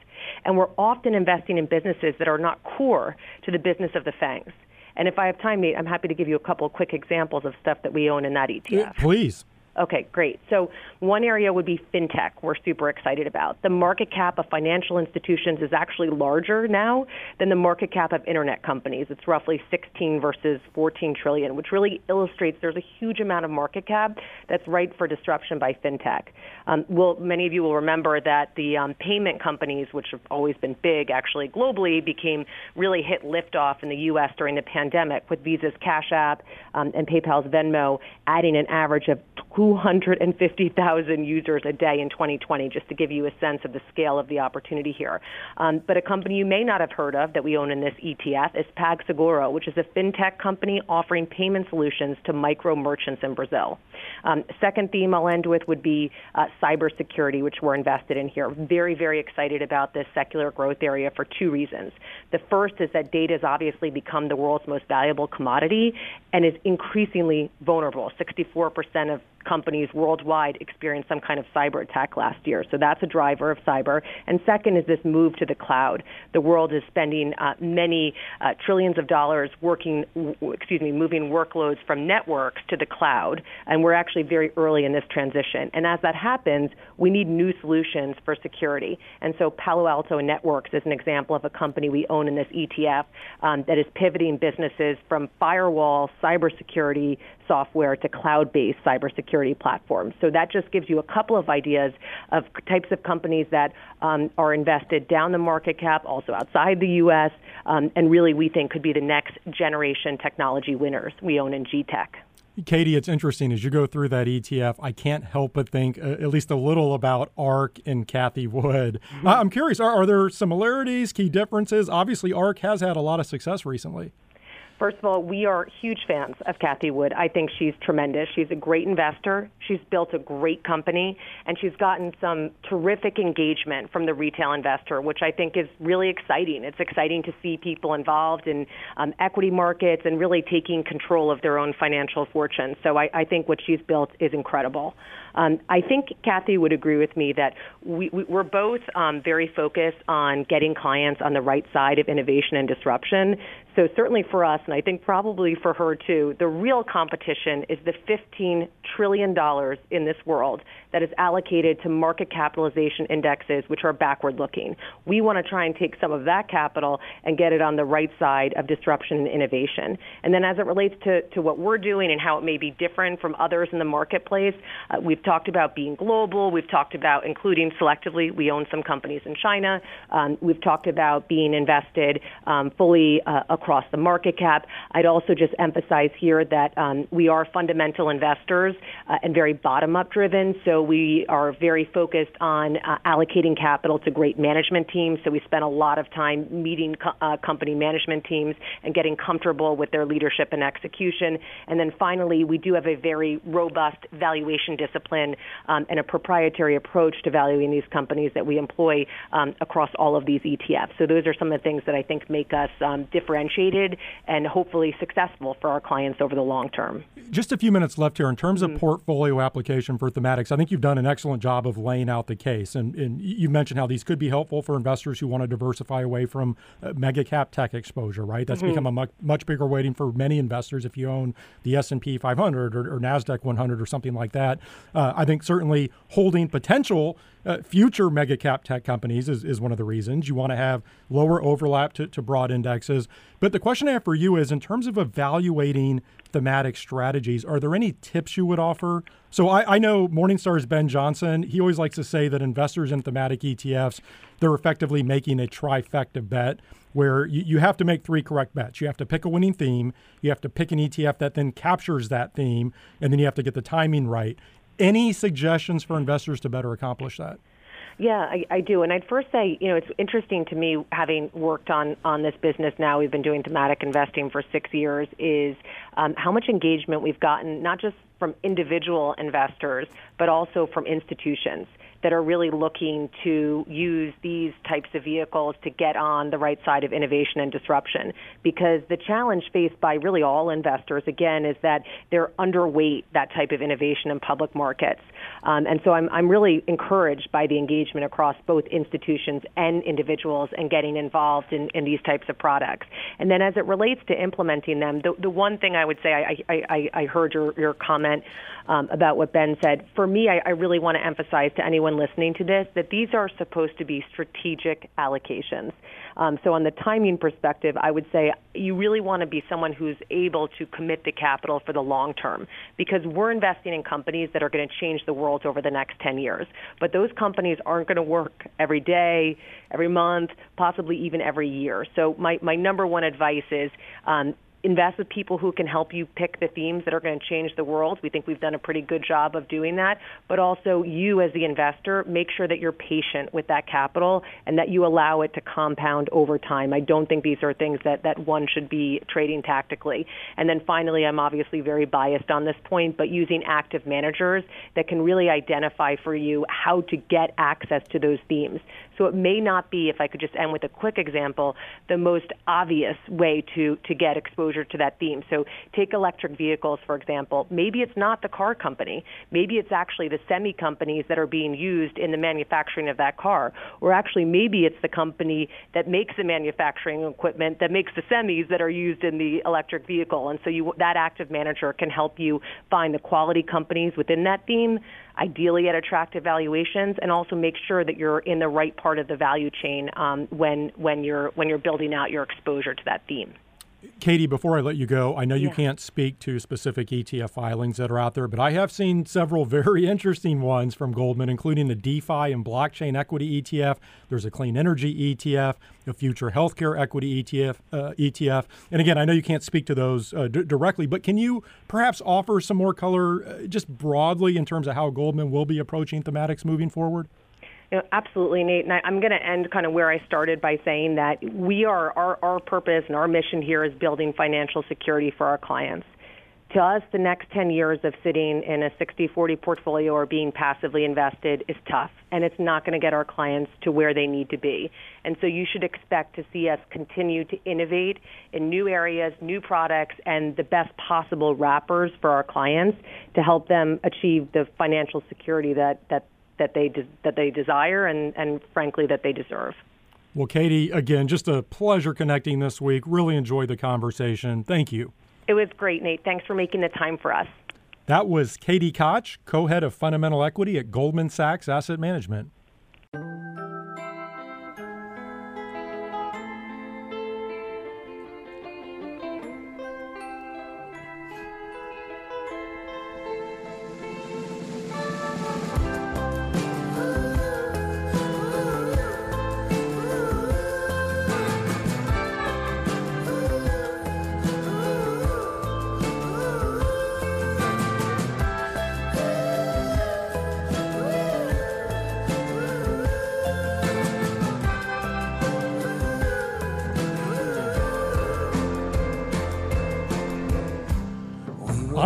And we're often investing in businesses that are not core to the business of the FANGs. And if I have time, Nate, I'm happy to give you a couple quick examples of stuff that we own in that ETF. Please. Okay, great. So one area would be fintech. We're super excited about. The market cap of financial institutions is actually larger now than the market cap of internet companies. It's roughly 16 versus 14 trillion, which really illustrates there's a huge amount of market cap that's ripe for disruption by fintech. Um, well, many of you will remember that the um, payment companies, which have always been big actually globally, became really hit liftoff in the U.S. during the pandemic with Visa's Cash App um, and PayPal's Venmo adding an average of 250,000 users a day in 2020, just to give you a sense of the scale of the opportunity here. Um, but a company you may not have heard of that we own in this ETF is PagSeguro, which is a fintech company offering payment solutions to micro merchants in Brazil. Um, second theme I'll end with would be uh, cybersecurity, which we're invested in here. Very, very excited about this secular growth area for two reasons. The first is that data has obviously become the world's most valuable commodity and is increasingly vulnerable. 64% of companies worldwide experienced some kind of cyber attack last year. So that's a driver of cyber. And second is this move to the cloud. The world is spending uh, many uh, trillions of dollars working, w- excuse me, moving workloads from networks to the cloud. And we're actually very early in this transition. And as that happens, we need new solutions for security. And so Palo Alto Networks is an example of a company we own in this ETF um, that is pivoting businesses from firewall cybersecurity software to cloud-based cybersecurity platforms. So that just gives you a couple of ideas of types of companies that um, are invested down the market cap, also outside the U.S., um, and really we think could be the next generation technology winners we own in GTEK. Katie, it's interesting as you go through that ETF. I can't help but think uh, at least a little about ARK and Cathie Wood. Mm-hmm. I'm curious, are, are there similarities, key differences? Obviously, ARK has had a lot of success recently. First of all, we are huge fans of Cathie Wood. I think she's tremendous. She's a great investor. She's built a great company, and she's gotten some terrific engagement from the retail investor, which I think is really exciting. It's exciting to see people involved in um, equity markets and really taking control of their own financial fortune. So I, I think what she's built is incredible. Um, I think Cathie would agree with me that we, we, are both um, very focused on getting clients on the right side of innovation and disruption. So certainly for us, and I think probably for her too, the real competition is the $15 trillion in this world that is allocated to market capitalization indexes, which are backward looking. We want to try and take some of that capital and get it on the right side of disruption and innovation. And then as it relates to, to what we're doing and how it may be different from others in the marketplace, uh, we've talked about being global. We've talked about including selectively. We own some companies in China. Um, we've talked about being invested um, fully uh, across the market cap. I'd also just emphasize here that um, we are fundamental investors uh, and very bottom up driven. So we are very focused on uh, allocating capital to great management teams. So we spend a lot of time meeting co- uh, company management teams and getting comfortable with their leadership and execution. And then finally, we do have a very robust valuation discipline um, and a proprietary approach to valuing these companies that we employ um, across all of these ETFs. So those are some of the things that I think make us um, differentiate differentiated and hopefully successful for our clients over the long term. Just a few minutes left here. In terms of mm-hmm. portfolio application for thematics, I think you've done an excellent job of laying out the case. And, and you mentioned how these could be helpful for investors who want to diversify away from uh, mega cap tech exposure, right? That's mm-hmm. become a much, much bigger weighting for many investors if you own the S&P 500 or, or NASDAQ 100 or something like that. Uh, I think certainly holding potential uh, future mega cap tech companies is, is one of the reasons. You want to have lower overlap to, to broad indexes. But the question I have for you is in terms of evaluating thematic strategies, are there any tips you would offer? So I, I know Morningstar's Ben Johnson, he always likes to say that investors in thematic ETFs, they're effectively making a trifecta bet where you, you have to make three correct bets. You have to pick a winning theme, you have to pick an ETF that then captures that theme, and then you have to get the timing right. Any suggestions for investors to better accomplish that? Yeah, I, I do. And I'd first say, you know, it's interesting to me, having worked on on this business now, we've been doing thematic investing for six years, is um, how much engagement we've gotten, not just from individual investors, but also from institutions that are really looking to use these types of vehicles to get on the right side of innovation and disruption. Because the challenge faced by really all investors, again, is that they're underweight that type of innovation in public markets. Um, and so I'm, I'm really encouraged by the engagement across both institutions and individuals and getting involved in, in these types of products. And then as it relates to implementing them, the, the one thing I would say, I, I, I, heard your, your comment um, about what Ben said. For me, I, I really want to emphasize to anyone listening to this that these are supposed to be strategic allocations. Um, so, on the timing perspective, I would say you really want to be someone who's able to commit the capital for the long term because we're investing in companies that are going to change the world over the next 10 years. But those companies aren't going to work every day, every month, possibly even every year. So, my, my number one advice is um, invest with people who can help you pick the themes that are going to change the world. We think we've done a pretty good job of doing that. But also, you as the investor, make sure that you're patient with that capital and that you allow it to compound over time. I don't think these are things that, that one should be trading tactically. And then finally, I'm obviously very biased on this point, but using active managers that can really identify for you how to get access to those themes. So it may not be, if I could just end with a quick example, the most obvious way to, to get exposure to that theme. So take electric vehicles, for example. Maybe it's not the car company. Maybe it's actually the semi companies that are being used in the manufacturing of that car. Or actually, maybe it's the company that makes the manufacturing equipment that makes the semis that are used in the electric vehicle. And so you, that active manager can help you find the quality companies within that theme ideally at attractive valuations, and also make sure that you're in the right part of the value chain um, when when you're when you're building out your exposure to that theme. Katie, before I let you go, I know you yeah. can't speak to specific ETF filings that are out there, but I have seen several very interesting ones from Goldman, including the DeFi and blockchain equity ETF. There's a clean energy ETF, a future healthcare equity ETF. Uh, ETF. And again, I know you can't speak to those uh, d- directly, but can you perhaps offer some more color, uh, just broadly, in terms of how Goldman will be approaching thematics moving forward? You know, absolutely, Nate. And I, am going to end kind of where I started by saying that we are our, our purpose and our mission here is building financial security for our clients. To us, the next 10 years of sitting in a 60-40 portfolio or being passively invested is tough, and it's not going to get our clients to where they need to be. And so you should expect to see us continue to innovate in new areas, new products, and the best possible wrappers for our clients to help them achieve the financial security that, that that they de- that they desire and and frankly that they deserve. Well, Katie, again, just a pleasure connecting this week. Really enjoyed the conversation. Thank you. It was great, Nate. Thanks for making the time for us. That was Katie Koch, co-head of fundamental equity at Goldman Sachs Asset Management.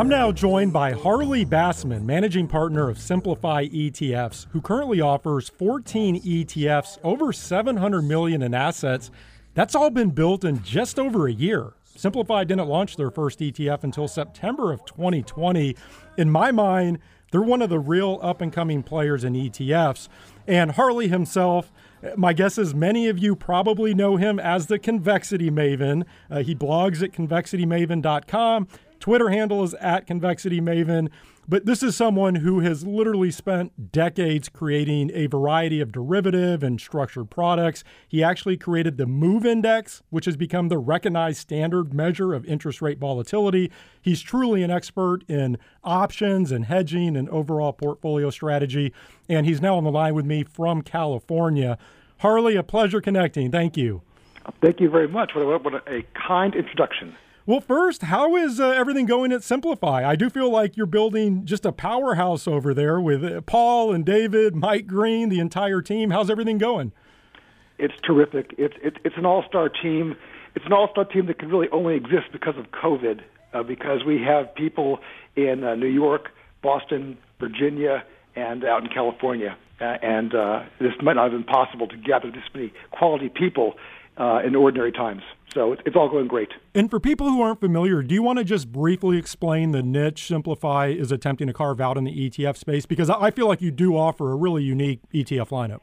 I'm now joined by Harley Bassman, managing partner of Simplify ETFs, who currently offers 14 ETFs, over 700 million in assets. That's all been built in just over a year. Simplify didn't launch their first ETF until September of 2020. In my mind, they're one of the real up and coming players in ETFs. And Harley himself, my guess is many of you probably know him as the Convexity Maven. Uh, he blogs at convexitymaven.com. Twitter handle is at Convexity Maven. But this is someone who has literally spent decades creating a variety of derivative and structured products. He actually created the MOVE Index, which has become the recognized standard measure of interest rate volatility. He's truly an expert in options and hedging and overall portfolio strategy. And he's now on the line with me from California. Harley, a pleasure connecting. Thank you. Thank you very much. What a, what a kind introduction. Well, first, how is uh, everything going at Simplify? I do feel like you're building just a powerhouse over there with uh, Paul and David, Mike Green, the entire team. How's everything going? It's terrific. It's it's, it's an all-star team. It's an all-star team that can really only exist because of COVID, uh, because we have people in uh, New York, Boston, Virginia, and out in California. And uh, this might not have been possible to gather this many quality people in ordinary times. So it's all going great. And for people who aren't familiar, do you want to just briefly explain the niche Simplify is attempting to carve out in the ETF space? Because I feel like you do offer a really unique ETF lineup.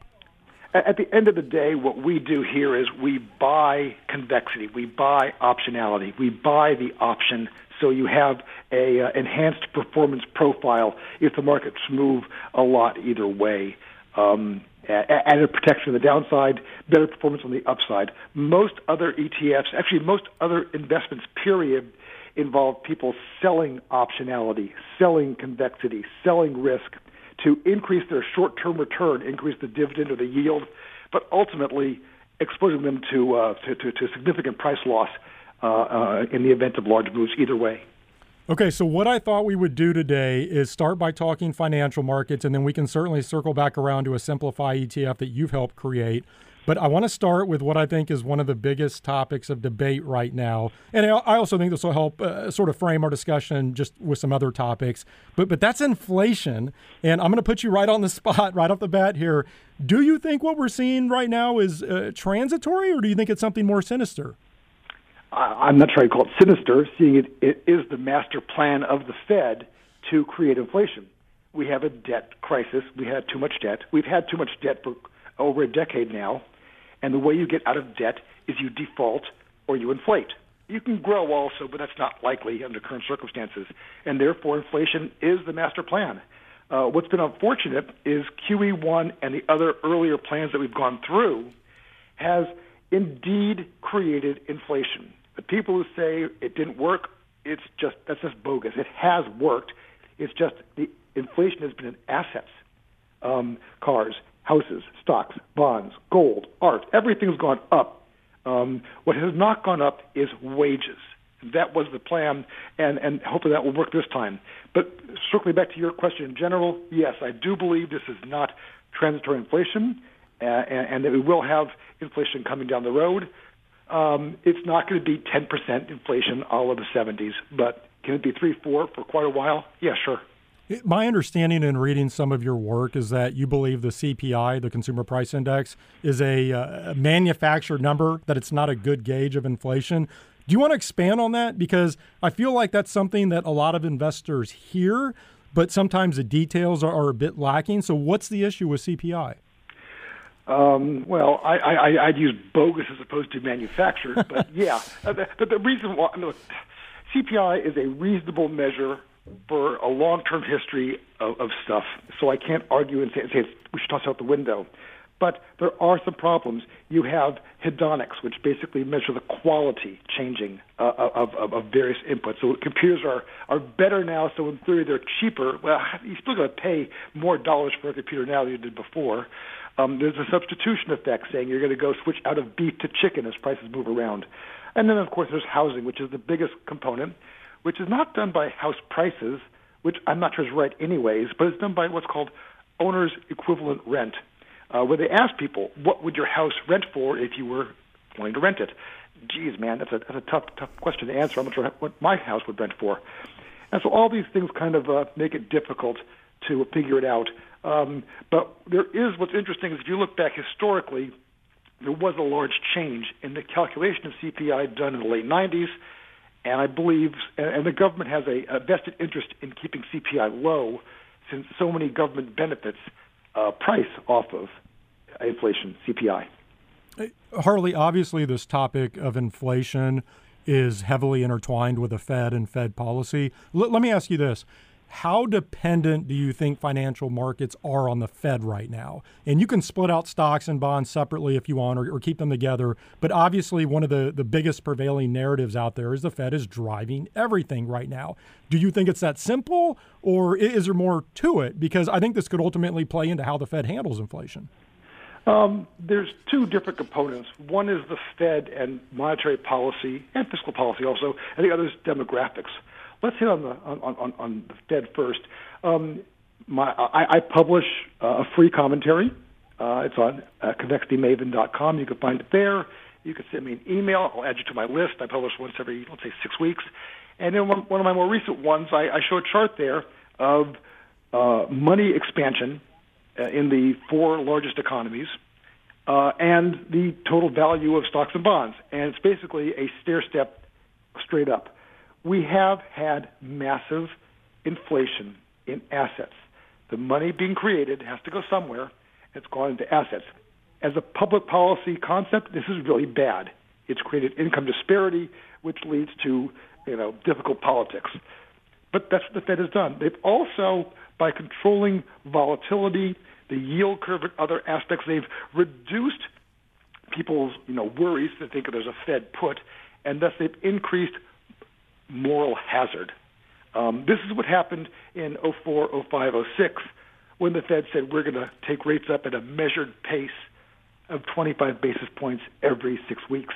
At the end of the day, what we do here is we buy convexity, we buy optionality, we buy the option so you have a uh, enhanced performance profile if the markets move a lot either way. Um, added protection on the downside, better performance on the upside. Most other ETFs, actually most other investments, period, involve people selling optionality, selling convexity, selling risk to increase their short-term return, increase the dividend or the yield, but ultimately exposing them to, uh, to, to, to significant price loss uh, uh, in the event of large moves either way. Okay, so what I thought we would do today is start by talking financial markets, and then we can certainly circle back around to a Simplify ETF that you've helped create. But I want to start with what I think is one of the biggest topics of debate right now, and I also think this will help uh, sort of frame our discussion just with some other topics. But but that's inflation, and I'm going to put you right on the spot right off the bat here. Do you think what we're seeing right now is uh, transitory, or do you think it's something more sinister? I'm not sure I call it sinister, seeing it, it is the master plan of the Fed to create inflation. We have a debt crisis. We had too much debt. We've had too much debt for over a decade now. And the way you get out of debt is you default or you inflate. You can grow also, but that's not likely under current circumstances. And therefore, inflation is the master plan. Uh, what's been unfortunate is QE1 and the other earlier plans that we've gone through has indeed created inflation. The people who say it didn't work, it's just that's just bogus. It has worked. It's just the inflation has been in assets, um, cars, houses, stocks, bonds, gold, art. Everything's gone up. Um, what has not gone up is wages. That was the plan, and, and hopefully that will work this time. But circling back to your question in general, yes, I do believe this is not transitory inflation, uh, and, and that we will have inflation coming down the road. Um, it's not going to be 10% inflation all of the 70s, but can it be 3 4 for quite a while? Yeah, sure. My understanding in reading some of your work is that you believe the CPI, the Consumer Price Index, is a, uh, manufactured number, that it's not a good gauge of inflation. Do you want to expand on that? Because I feel like that's something that a lot of investors hear, but sometimes the details are, are a bit lacking. So, what's the issue with CPI? Um, well, I, I, I'd use bogus as opposed to manufactured, but yeah. Uh, the, the reason why look, CPI is a reasonable measure for a long-term history of, of stuff, so I can't argue and say, say we should toss out the window. But there are some problems. You have hedonics, which basically measure the quality changing uh, of, of, of various inputs. So computers are, are better now, so in theory they're cheaper. Well, you're still got to pay more dollars for a computer now than you did before. Um, there's a substitution effect saying you're going to go switch out of beef to chicken as prices move around. And then, of course, there's housing, which is the biggest component, which is not done by house prices, which I'm not sure is right anyways, but it's done by what's called owner's equivalent rent, uh, where they ask people, what would your house rent for if you were wanting to rent it? Geez, man, that's a, that's a tough, tough question to answer. I'm not sure what my house would rent for. And so all these things kind of uh, make it difficult to figure it out. Um, but there is what's interesting is if you look back historically, there was a large change in the calculation of CPI done in the late 90s, and I believe, and the government has a, a vested interest in keeping CPI low, since so many government benefits uh, price off of inflation, CPI. Harley, obviously, this topic of inflation is heavily intertwined with the Fed and Fed policy. L- let me ask you this how dependent do you think financial markets are on the Fed right now? And you can split out stocks and bonds separately if you want or, or, keep them together. But obviously, one of the, the biggest prevailing narratives out there is the Fed is driving everything right now. Do you think it's that simple or is there more to it? Because I think this could ultimately play into how the Fed handles inflation. Um, there's two different components. One is the Fed and monetary policy and fiscal policy also, and the other is demographics. Let's hit on the on, on, on the Fed first. Um, my, I, I publish uh, a free commentary. Uh, it's on uh, convexitymaven.com. You can find it there. You can send me an email. I'll add you to my list. I publish once every, let's say, six weeks. And in one, one of my more recent ones, I, I show a chart there of uh, money expansion uh, in the four largest economies uh, and the total value of stocks and bonds. And it's basically a stair step straight up we have had massive inflation in assets. The money being created has to go somewhere. It's gone into assets. As a public policy concept, this is really bad. It's created income disparity, which leads to you know difficult politics. But that's what the Fed has done. They've also, by controlling volatility, the yield curve, and other aspects, they've reduced people's you know worries to think there's a Fed put, and thus they've increased moral hazard. Um, this is what happened in 04, 05, 06 when the Fed said we're going to take rates up at a measured pace of 25 basis points every six weeks,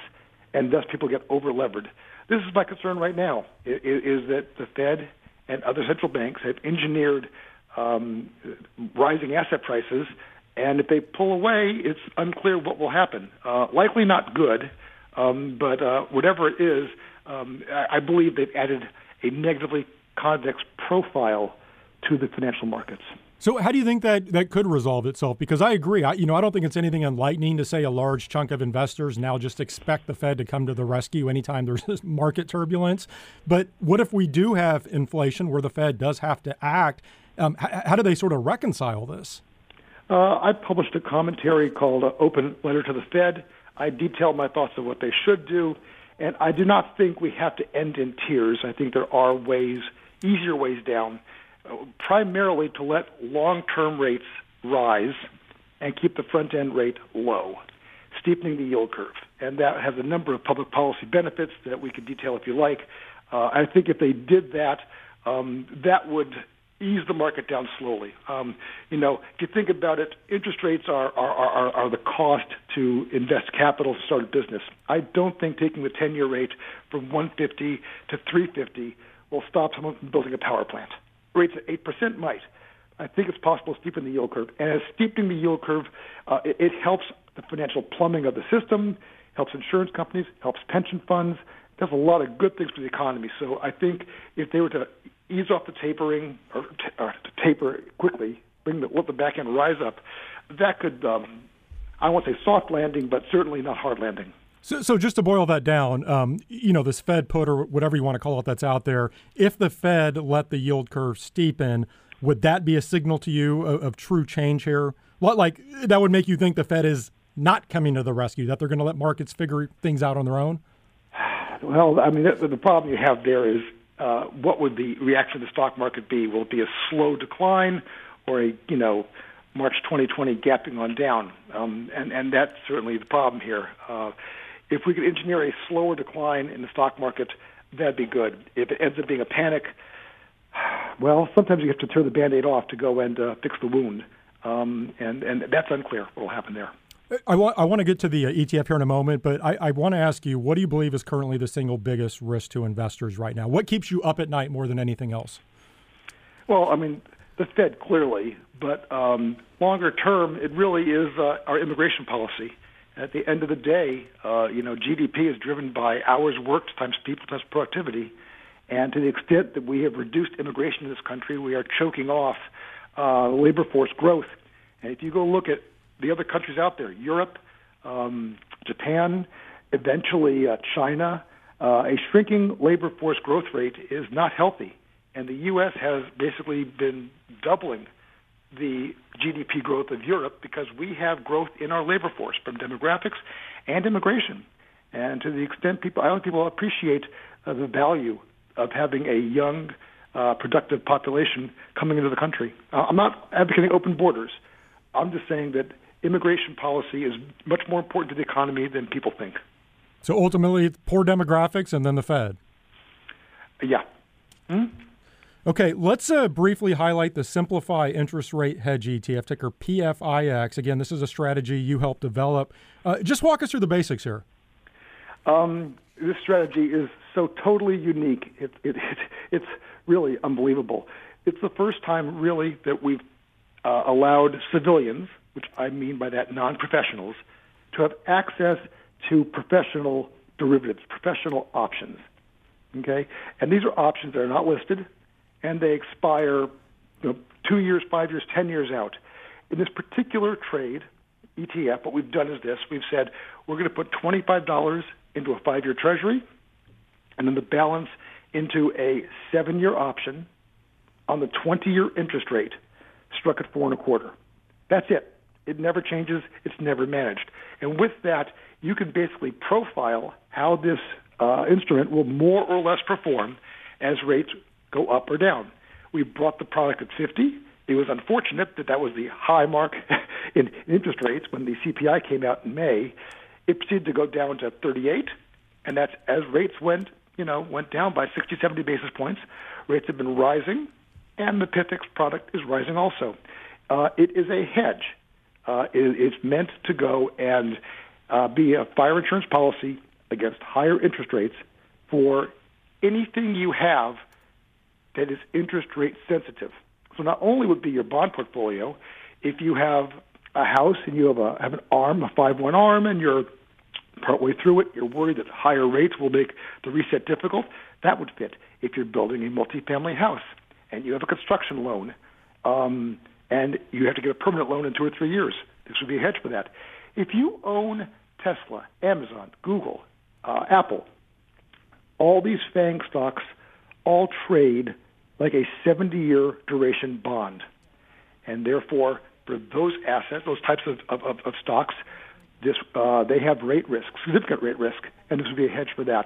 and thus people get over-levered. This is my concern right now, is that the Fed and other central banks have engineered um, rising asset prices, and if they pull away, it's unclear what will happen. Uh, likely not good, um, but uh, whatever it is, um, I believe they've added a negatively convex profile to the financial markets. So, how do you think that that could resolve itself? Because I agree. I, you know, I don't think it's anything enlightening to say a large chunk of investors now just expect the Fed to come to the rescue anytime there's market turbulence. But what if we do have inflation where the Fed does have to act? Um, h- how do they sort of reconcile this? Uh, I published a commentary called uh, "Open Letter to the Fed." I detailed my thoughts of what they should do and I do not think we have to end in tears. I think there are ways, easier ways down, primarily to let long-term rates rise and keep the front end rate low, steepening the yield curve. And that has a number of public policy benefits that we could detail if you like. Uh, I think if they did that, um, that would ease the market down slowly. Um, you know, if you think about it, interest rates are, are, are, are the cost to invest capital to start a business. I don't think taking the 10-year rate from 150 to 350 will stop someone from building a power plant. Rates at 8% might. I think it's possible to steepen the yield curve. And as steepening the yield curve, uh, it, it helps the financial plumbing of the system, helps insurance companies, helps pension funds, does a lot of good things for the economy. So I think if they were to ease off the tapering or, t- or to taper quickly, bring the, let the back end rise up, that could, um, I won't say soft landing, but certainly not hard landing. So, so just to boil that down, um, you know, this Fed put or whatever you want to call it that's out there, if the Fed let the yield curve steepen, would that be a signal to you of, of true change here? What, like, that would make you think the Fed is not coming to the rescue, that they're going to let markets figure things out on their own? Well, I mean, the, the problem you have there is uh, what would the reaction of the stock market be? Will it be a slow decline or a, you know, March 2020 gapping on down? Um, and, and that's certainly the problem here. Uh, if we could engineer a slower decline in the stock market, that'd be good. If it ends up being a panic, well, sometimes you have to tear the band-aid off to go and uh, fix the wound. Um, and, and that's unclear what will happen there. I want I want to get to the uh, ETF here in a moment, but I, I want to ask you, what do you believe is currently the single biggest risk to investors right now? What keeps you up at night more than anything else? Well, I mean, the Fed clearly, but um, longer term, it really is uh, our immigration policy. At the end of the day, uh, you know, GDP is driven by hours worked times people times productivity, and to the extent that we have reduced immigration in this country, we are choking off uh, labor force growth. And if you go look at the other countries out there, Europe, um, Japan, eventually uh, China. Uh, a shrinking labor force growth rate is not healthy, and the U.S. has basically been doubling the GDP growth of Europe because we have growth in our labor force from demographics and immigration. And to the extent people, I don't think people appreciate uh, the value of having a young, uh, productive population coming into the country. Uh, I'm not advocating open borders. I'm just saying that immigration policy is much more important to the economy than people think. So ultimately, poor demographics and then the Fed. Yeah. Hmm? Okay, let's uh, briefly highlight the Simplify Interest Rate Hedge ETF, ticker PFIX. Again, this is a strategy you helped develop. Uh, just walk us through the basics here. Um, this strategy is so totally unique. It, it, it, it's really unbelievable. It's the first time, really, that we've uh, allowed civilians, which I mean by that non-professionals, to have access to professional derivatives, professional options. Okay, and these are options that are not listed, and they expire, you know, two years, five years, ten years out. In this particular trade, ETF, what we've done is this: we've said we're going to put twenty-five dollars into a five-year Treasury, and then the balance into a seven-year option on the 20-year interest rate, struck at four and a quarter. That's it. It never changes. It's never managed. And with that, you can basically profile how this uh, instrument will more or less perform as rates go up or down. We brought the product at 50. It was unfortunate that that was the high mark in interest rates when the CPI came out in May. It proceeded to go down to 38, and that's as rates went, you know, went down by 60, 70 basis points. Rates have been rising, and the PFIX product is rising also. Uh, it is a hedge. Uh, it, it's meant to go and uh, be a fire insurance policy against higher interest rates for anything you have that is interest rate sensitive. So not only would be your bond portfolio, if you have a house and you have a have an arm, a five one arm, and you're partway through it, you're worried that higher rates will make the reset difficult. That would fit. If you're building a multifamily house and you have a construction loan, um, and you have to get a permanent loan in two or three years, this would be a hedge for that. If you own Tesla, Amazon, Google, uh, Apple, all these FANG stocks all trade like a 70 year duration bond. And therefore, for those assets, those types of, of, of stocks, this, uh, they have rate risk, significant rate risk, and this would be a hedge for that.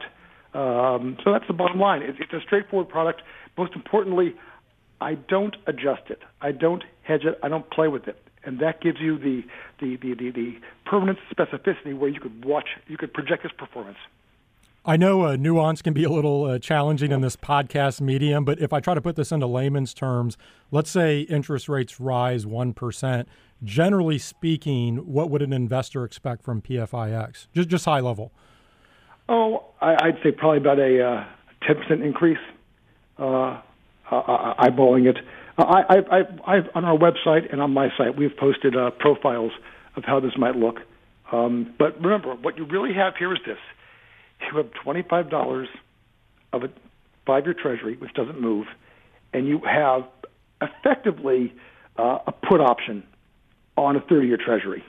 Um, so that's the bottom line. It's, it's a straightforward product. Most importantly, I don't adjust it. I don't hedge it. I don't play with it and that gives you the the, the, the, the permanent specificity where you could watch, you could project its performance. I know uh, nuance can be a little uh, challenging in this podcast medium, but if I try to put this into layman's terms, let's say interest rates rise 1%. Generally speaking, what would an investor expect from PFIX? Just, just high level. Oh, I, would say probably about a uh, 10% increase, uh, eyeballing it. I, I, I, on our website and on my site, we've posted uh, profiles of how this might look. Um, but remember, what you really have here is this: you have twenty-five dollars of a five-year Treasury, which doesn't move, and you have effectively uh, a put option on a thirty-year Treasury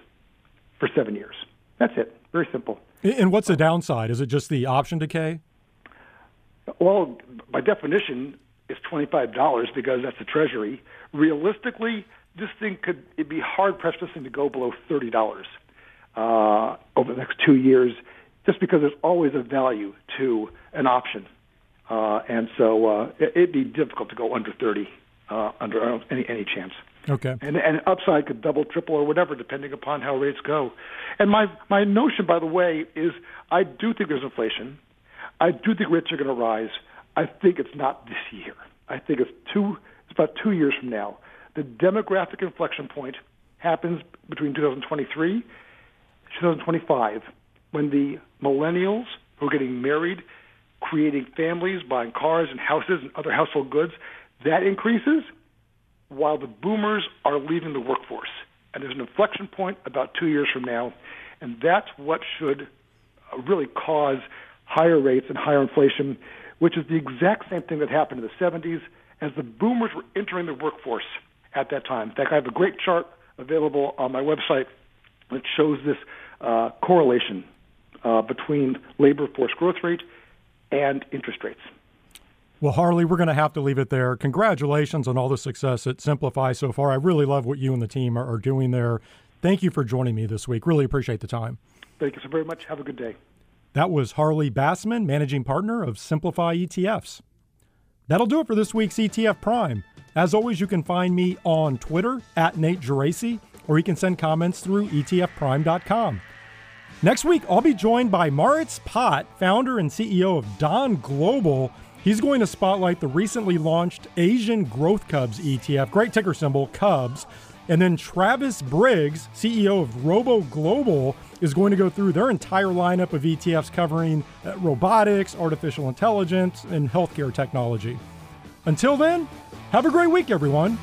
for seven years. That's it. Very simple. And what's the downside? Is it just the option decay? Well, by definition, is $25 because that's the Treasury. Realistically, this thing could it'd be hard pressed this thing to go below $30 uh, over the next two years, just because there's always a value to an option, uh, and so uh, it, would be difficult to go under 30 uh, under any any chance. Okay. And and upside could double, triple, or whatever, depending upon how rates go. And my my notion, by the way, is I do think there's inflation. I do think rates are going to rise. I think it's not this year. I think it's two. It's about two years from now. The demographic inflection point happens between 2023 2025 when the millennials who are getting married, creating families, buying cars and houses and other household goods, that increases while the boomers are leaving the workforce. And there's an inflection point about two years from now, and that's what should uh, really cause higher rates and higher inflation which is the exact same thing that happened in the 70s as the boomers were entering the workforce at that time. In fact, I have a great chart available on my website that shows this uh, correlation uh, between labor force growth rate and interest rates. Well, Harley, we're going to have to leave it there. Congratulations on all the success at Simplify so far. I really love what you and the team are, are doing there. Thank you for joining me this week. Really appreciate the time. Thank you so very much. Have a good day. That was Harley Bassman, managing partner of Simplify ETFs. That'll do it for this week's ETF Prime. As always, you can find me on Twitter at Nate Geraci, or you can send comments through etfprime.com. Next week, I'll be joined by Maritz Pott, founder and CEO of Don Global. He's going to spotlight the recently launched Asian Growth Cubs ETF, great ticker symbol, Cubs. And then Travis Briggs, CEO of Robo Global, is going to go through their entire lineup of ETFs covering uh, robotics, artificial intelligence, and healthcare technology. Until then, have a great week, everyone.